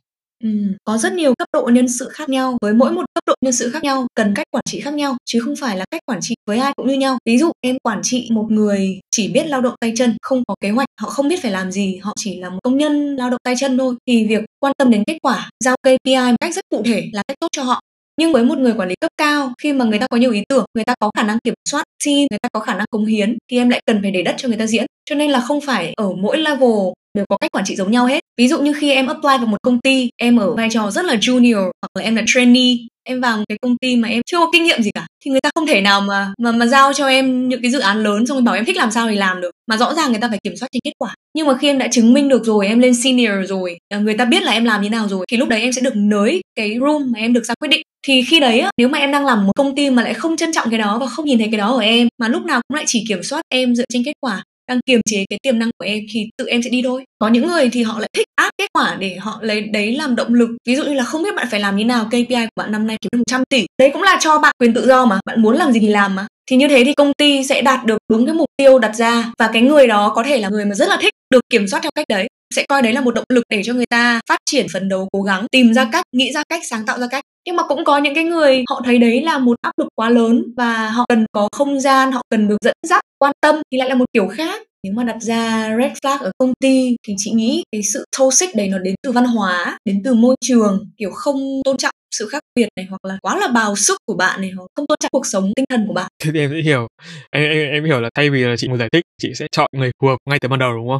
Ừ, có rất nhiều cấp độ nhân sự khác nhau với mỗi một cấp độ nhân sự khác nhau cần cách quản trị khác nhau chứ không phải là cách quản trị với ai cũng như nhau. Ví dụ em quản trị một người chỉ biết lao động tay chân không có kế hoạch họ không biết phải làm gì họ chỉ là một công nhân lao động tay chân thôi thì việc quan tâm đến kết quả giao KPI một cách rất cụ thể là cách tốt cho họ. Nhưng với một người quản lý cấp cao khi mà người ta có nhiều ý tưởng người ta có khả năng kiểm soát team người ta có khả năng cống hiến thì em lại cần phải để đất cho người ta diễn cho nên là không phải ở mỗi level đều có cách quản trị giống nhau hết. Ví dụ như khi em apply vào một công ty em ở vai trò rất là junior hoặc là em là trainee em vào một cái công ty mà em chưa có kinh nghiệm gì cả thì người ta không thể nào mà mà mà giao cho em những cái dự án lớn xong rồi bảo em thích làm sao thì làm được. Mà rõ ràng người ta phải kiểm soát trên kết quả. Nhưng mà khi em đã chứng minh được rồi em lên senior rồi à, người ta biết là em làm như nào rồi thì lúc đấy em sẽ được nới cái room mà em được ra quyết định. Thì khi đấy á, nếu mà em đang làm một công ty mà lại không trân trọng cái đó và không nhìn thấy cái đó ở em mà lúc nào cũng lại chỉ kiểm soát em dựa trên kết quả đang kiềm chế cái tiềm năng của em thì tự em sẽ đi thôi. Có những người thì họ lại thích áp kết quả để họ lấy, đấy làm động lực. Ví dụ như là không biết bạn phải làm như nào KPI của bạn năm nay kiếm được 100 tỷ. Đấy cũng là cho bạn quyền tự do mà, bạn muốn làm gì thì làm mà. Thì như thế thì công ty sẽ đạt được đúng cái mục tiêu đặt ra và cái người đó có thể là người mà rất là thích được kiểm soát theo cách đấy sẽ coi đấy là một động lực để cho người ta phát triển phấn đấu cố gắng tìm ra cách nghĩ ra cách sáng tạo ra cách nhưng mà cũng có những cái người họ thấy đấy là một áp lực quá lớn và họ cần có không gian họ cần được dẫn dắt quan tâm thì lại là một kiểu khác nếu mà đặt ra red flag ở công ty thì chị nghĩ cái sự toxic đấy nó đến từ văn hóa đến từ môi trường kiểu không tôn trọng sự khác biệt này hoặc là quá là bào sức của bạn này hoặc không tôn trọng cuộc sống tinh thần của bạn Thế thì em sẽ hiểu. Em, em, em hiểu là thay vì là chị muốn giải thích, chị sẽ chọn người phù hợp ngay từ ban đầu đúng không?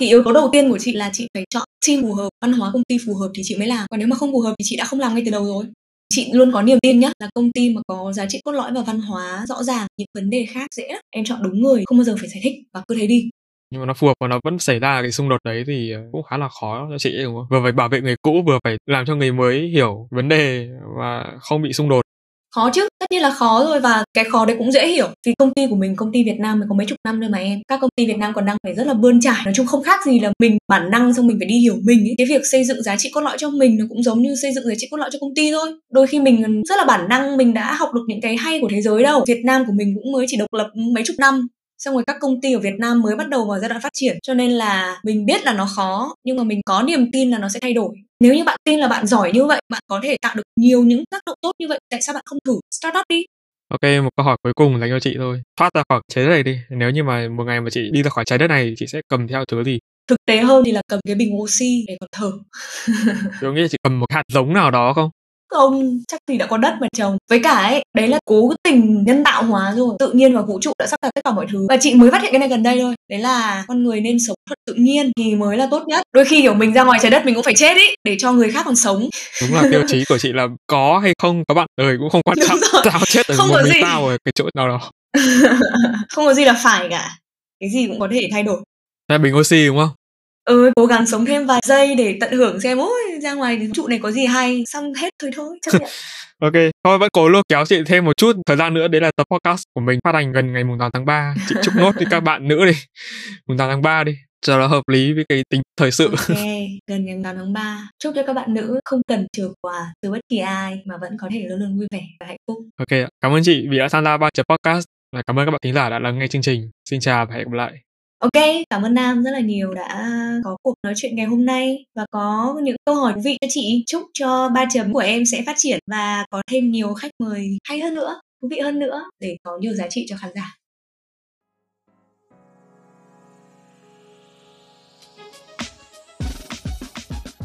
Thì yếu tố đầu tiên của chị là chị phải chọn team phù hợp, văn hóa công ty phù hợp thì chị mới làm còn nếu mà không phù hợp thì chị đã không làm ngay từ đầu rồi chị luôn có niềm tin nhá, là công ty mà có giá trị cốt lõi và văn hóa rõ ràng, những vấn đề khác dễ lắm em chọn đúng người, không bao giờ phải giải thích và cứ thế đi nhưng mà nó phù hợp và nó vẫn xảy ra cái xung đột đấy thì cũng khá là khó cho chị, đúng không? Vừa phải bảo vệ người cũ, vừa phải làm cho người mới hiểu vấn đề và không bị xung đột khó chứ, tất nhiên là khó rồi và cái khó đấy cũng dễ hiểu. Vì công ty của mình, công ty Việt Nam mới có mấy chục năm thôi mà em. Các công ty Việt Nam còn đang phải rất là bươn trải. Nói chung không khác gì là mình, bản năng xong mình phải đi hiểu mình ấy. cái việc xây dựng giá trị cốt lõi cho mình nó cũng giống như xây dựng giá trị cốt lõi cho công ty thôi. Đôi khi mình rất là bản năng, mình đã học được những cái hay của thế giới đâu. Việt Nam của mình cũng mới chỉ độc lập mấy chục năm. Xong rồi các công ty ở Việt Nam mới bắt đầu vào giai đoạn phát triển. Cho nên là mình biết là nó khó, nhưng mà mình có niềm tin là nó sẽ thay đổi nếu như bạn tin là bạn giỏi như vậy bạn có thể tạo được nhiều những tác động tốt như vậy tại sao bạn không thử start up đi Ok, một câu hỏi cuối cùng dành cho chị thôi. Thoát ra khỏi trái đất này đi. Nếu như mà một ngày mà chị đi ra khỏi trái đất này, chị sẽ cầm theo thứ gì? thực tế hơn thì là cầm cái bình oxy để còn thở Tôi nghĩ là chị cầm một hạt giống nào đó không? Không chắc thì đã có đất mà trồng. Với cả ấy đấy là cố tình nhân tạo hóa rồi tự nhiên và vũ trụ đã sắp đặt tất cả mọi thứ. Và chị mới phát hiện cái này gần đây thôi. Đấy là con người nên sống thật tự nhiên thì mới là tốt nhất. Đôi khi kiểu mình ra ngoài trái đất mình cũng phải chết ý để cho người khác còn sống. Đúng là tiêu chí của chị là có hay không có bạn đời cũng không quan trọng. Tao chết ở Không có gì. tao ở cái chỗ nào đó. không có gì là phải cả. Cái gì cũng có thể thay đổi. Là bình oxy đúng không ừ cố gắng sống thêm vài giây để tận hưởng xem ôi ra ngoài trụ này có gì hay xong hết thôi thôi chấp nhận Ok, thôi vẫn cố lôi kéo chị thêm một chút thời gian nữa đấy là tập podcast của mình phát hành gần ngày mùng 8 tháng 3. Chị chúc nốt với các bạn nữ đi. Mùng 8 tháng 3 đi, cho nó hợp lý với cái tính thời sự. Ok, gần ngày 8 tháng 3. Chúc cho các bạn nữ không cần chờ quà từ bất kỳ ai mà vẫn có thể luôn luôn vui vẻ và hạnh phúc. Ok, cảm ơn chị vì đã tham gia ba podcast và cảm ơn các bạn thính giả đã lắng nghe chương trình. Xin chào và hẹn gặp lại. Ok, cảm ơn Nam rất là nhiều đã có cuộc nói chuyện ngày hôm nay và có những câu hỏi thú vị cho chị. Chúc cho ba chấm của em sẽ phát triển và có thêm nhiều khách mời hay hơn nữa, thú vị hơn nữa để có nhiều giá trị cho khán giả.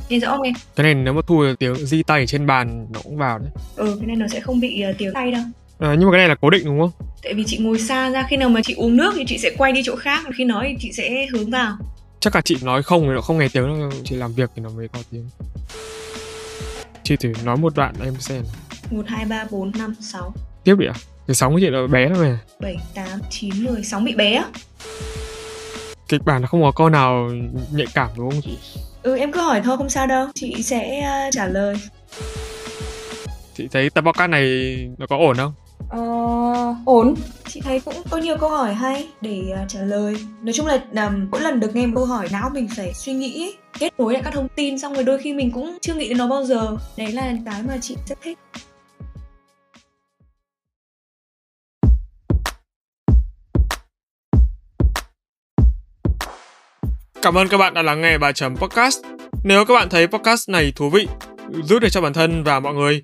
Nghe rõ không em? Cái này nếu mà thu được tiếng di tay trên bàn nó cũng vào đấy. Ừ, cái này nó sẽ không bị uh, tiếng tay đâu. À, nhưng mà cái này là cố định đúng không? Tại vì chị ngồi xa ra khi nào mà chị uống nước thì chị sẽ quay đi chỗ khác, khi nói thì chị sẽ hướng vào. Chắc là chị nói không thì nó không nghe tiếng đâu, chị làm việc thì nó mới có tiếng. Chị thử nói một đoạn em xem. 1 2 3 4 5 6. Tiếp đi ạ. À? Cái sóng của chị là bé lắm này. 7 8 9 10 sóng bị bé á. Kịch bản là không có câu nào nhạy cảm đúng không chị? Ừ em cứ hỏi thôi không sao đâu, chị sẽ uh, trả lời. Chị thấy tập podcast này nó có ổn không? Ờ, ổn. Chị thấy cũng có nhiều câu hỏi hay để uh, trả lời. Nói chung là um, mỗi lần được nghe một câu hỏi não mình phải suy nghĩ ấy, kết nối lại các thông tin xong rồi đôi khi mình cũng chưa nghĩ đến nó bao giờ. Đấy là cái mà chị rất thích. Cảm ơn các bạn đã lắng nghe bài chấm podcast. Nếu các bạn thấy podcast này thú vị, giúp được cho bản thân và mọi người,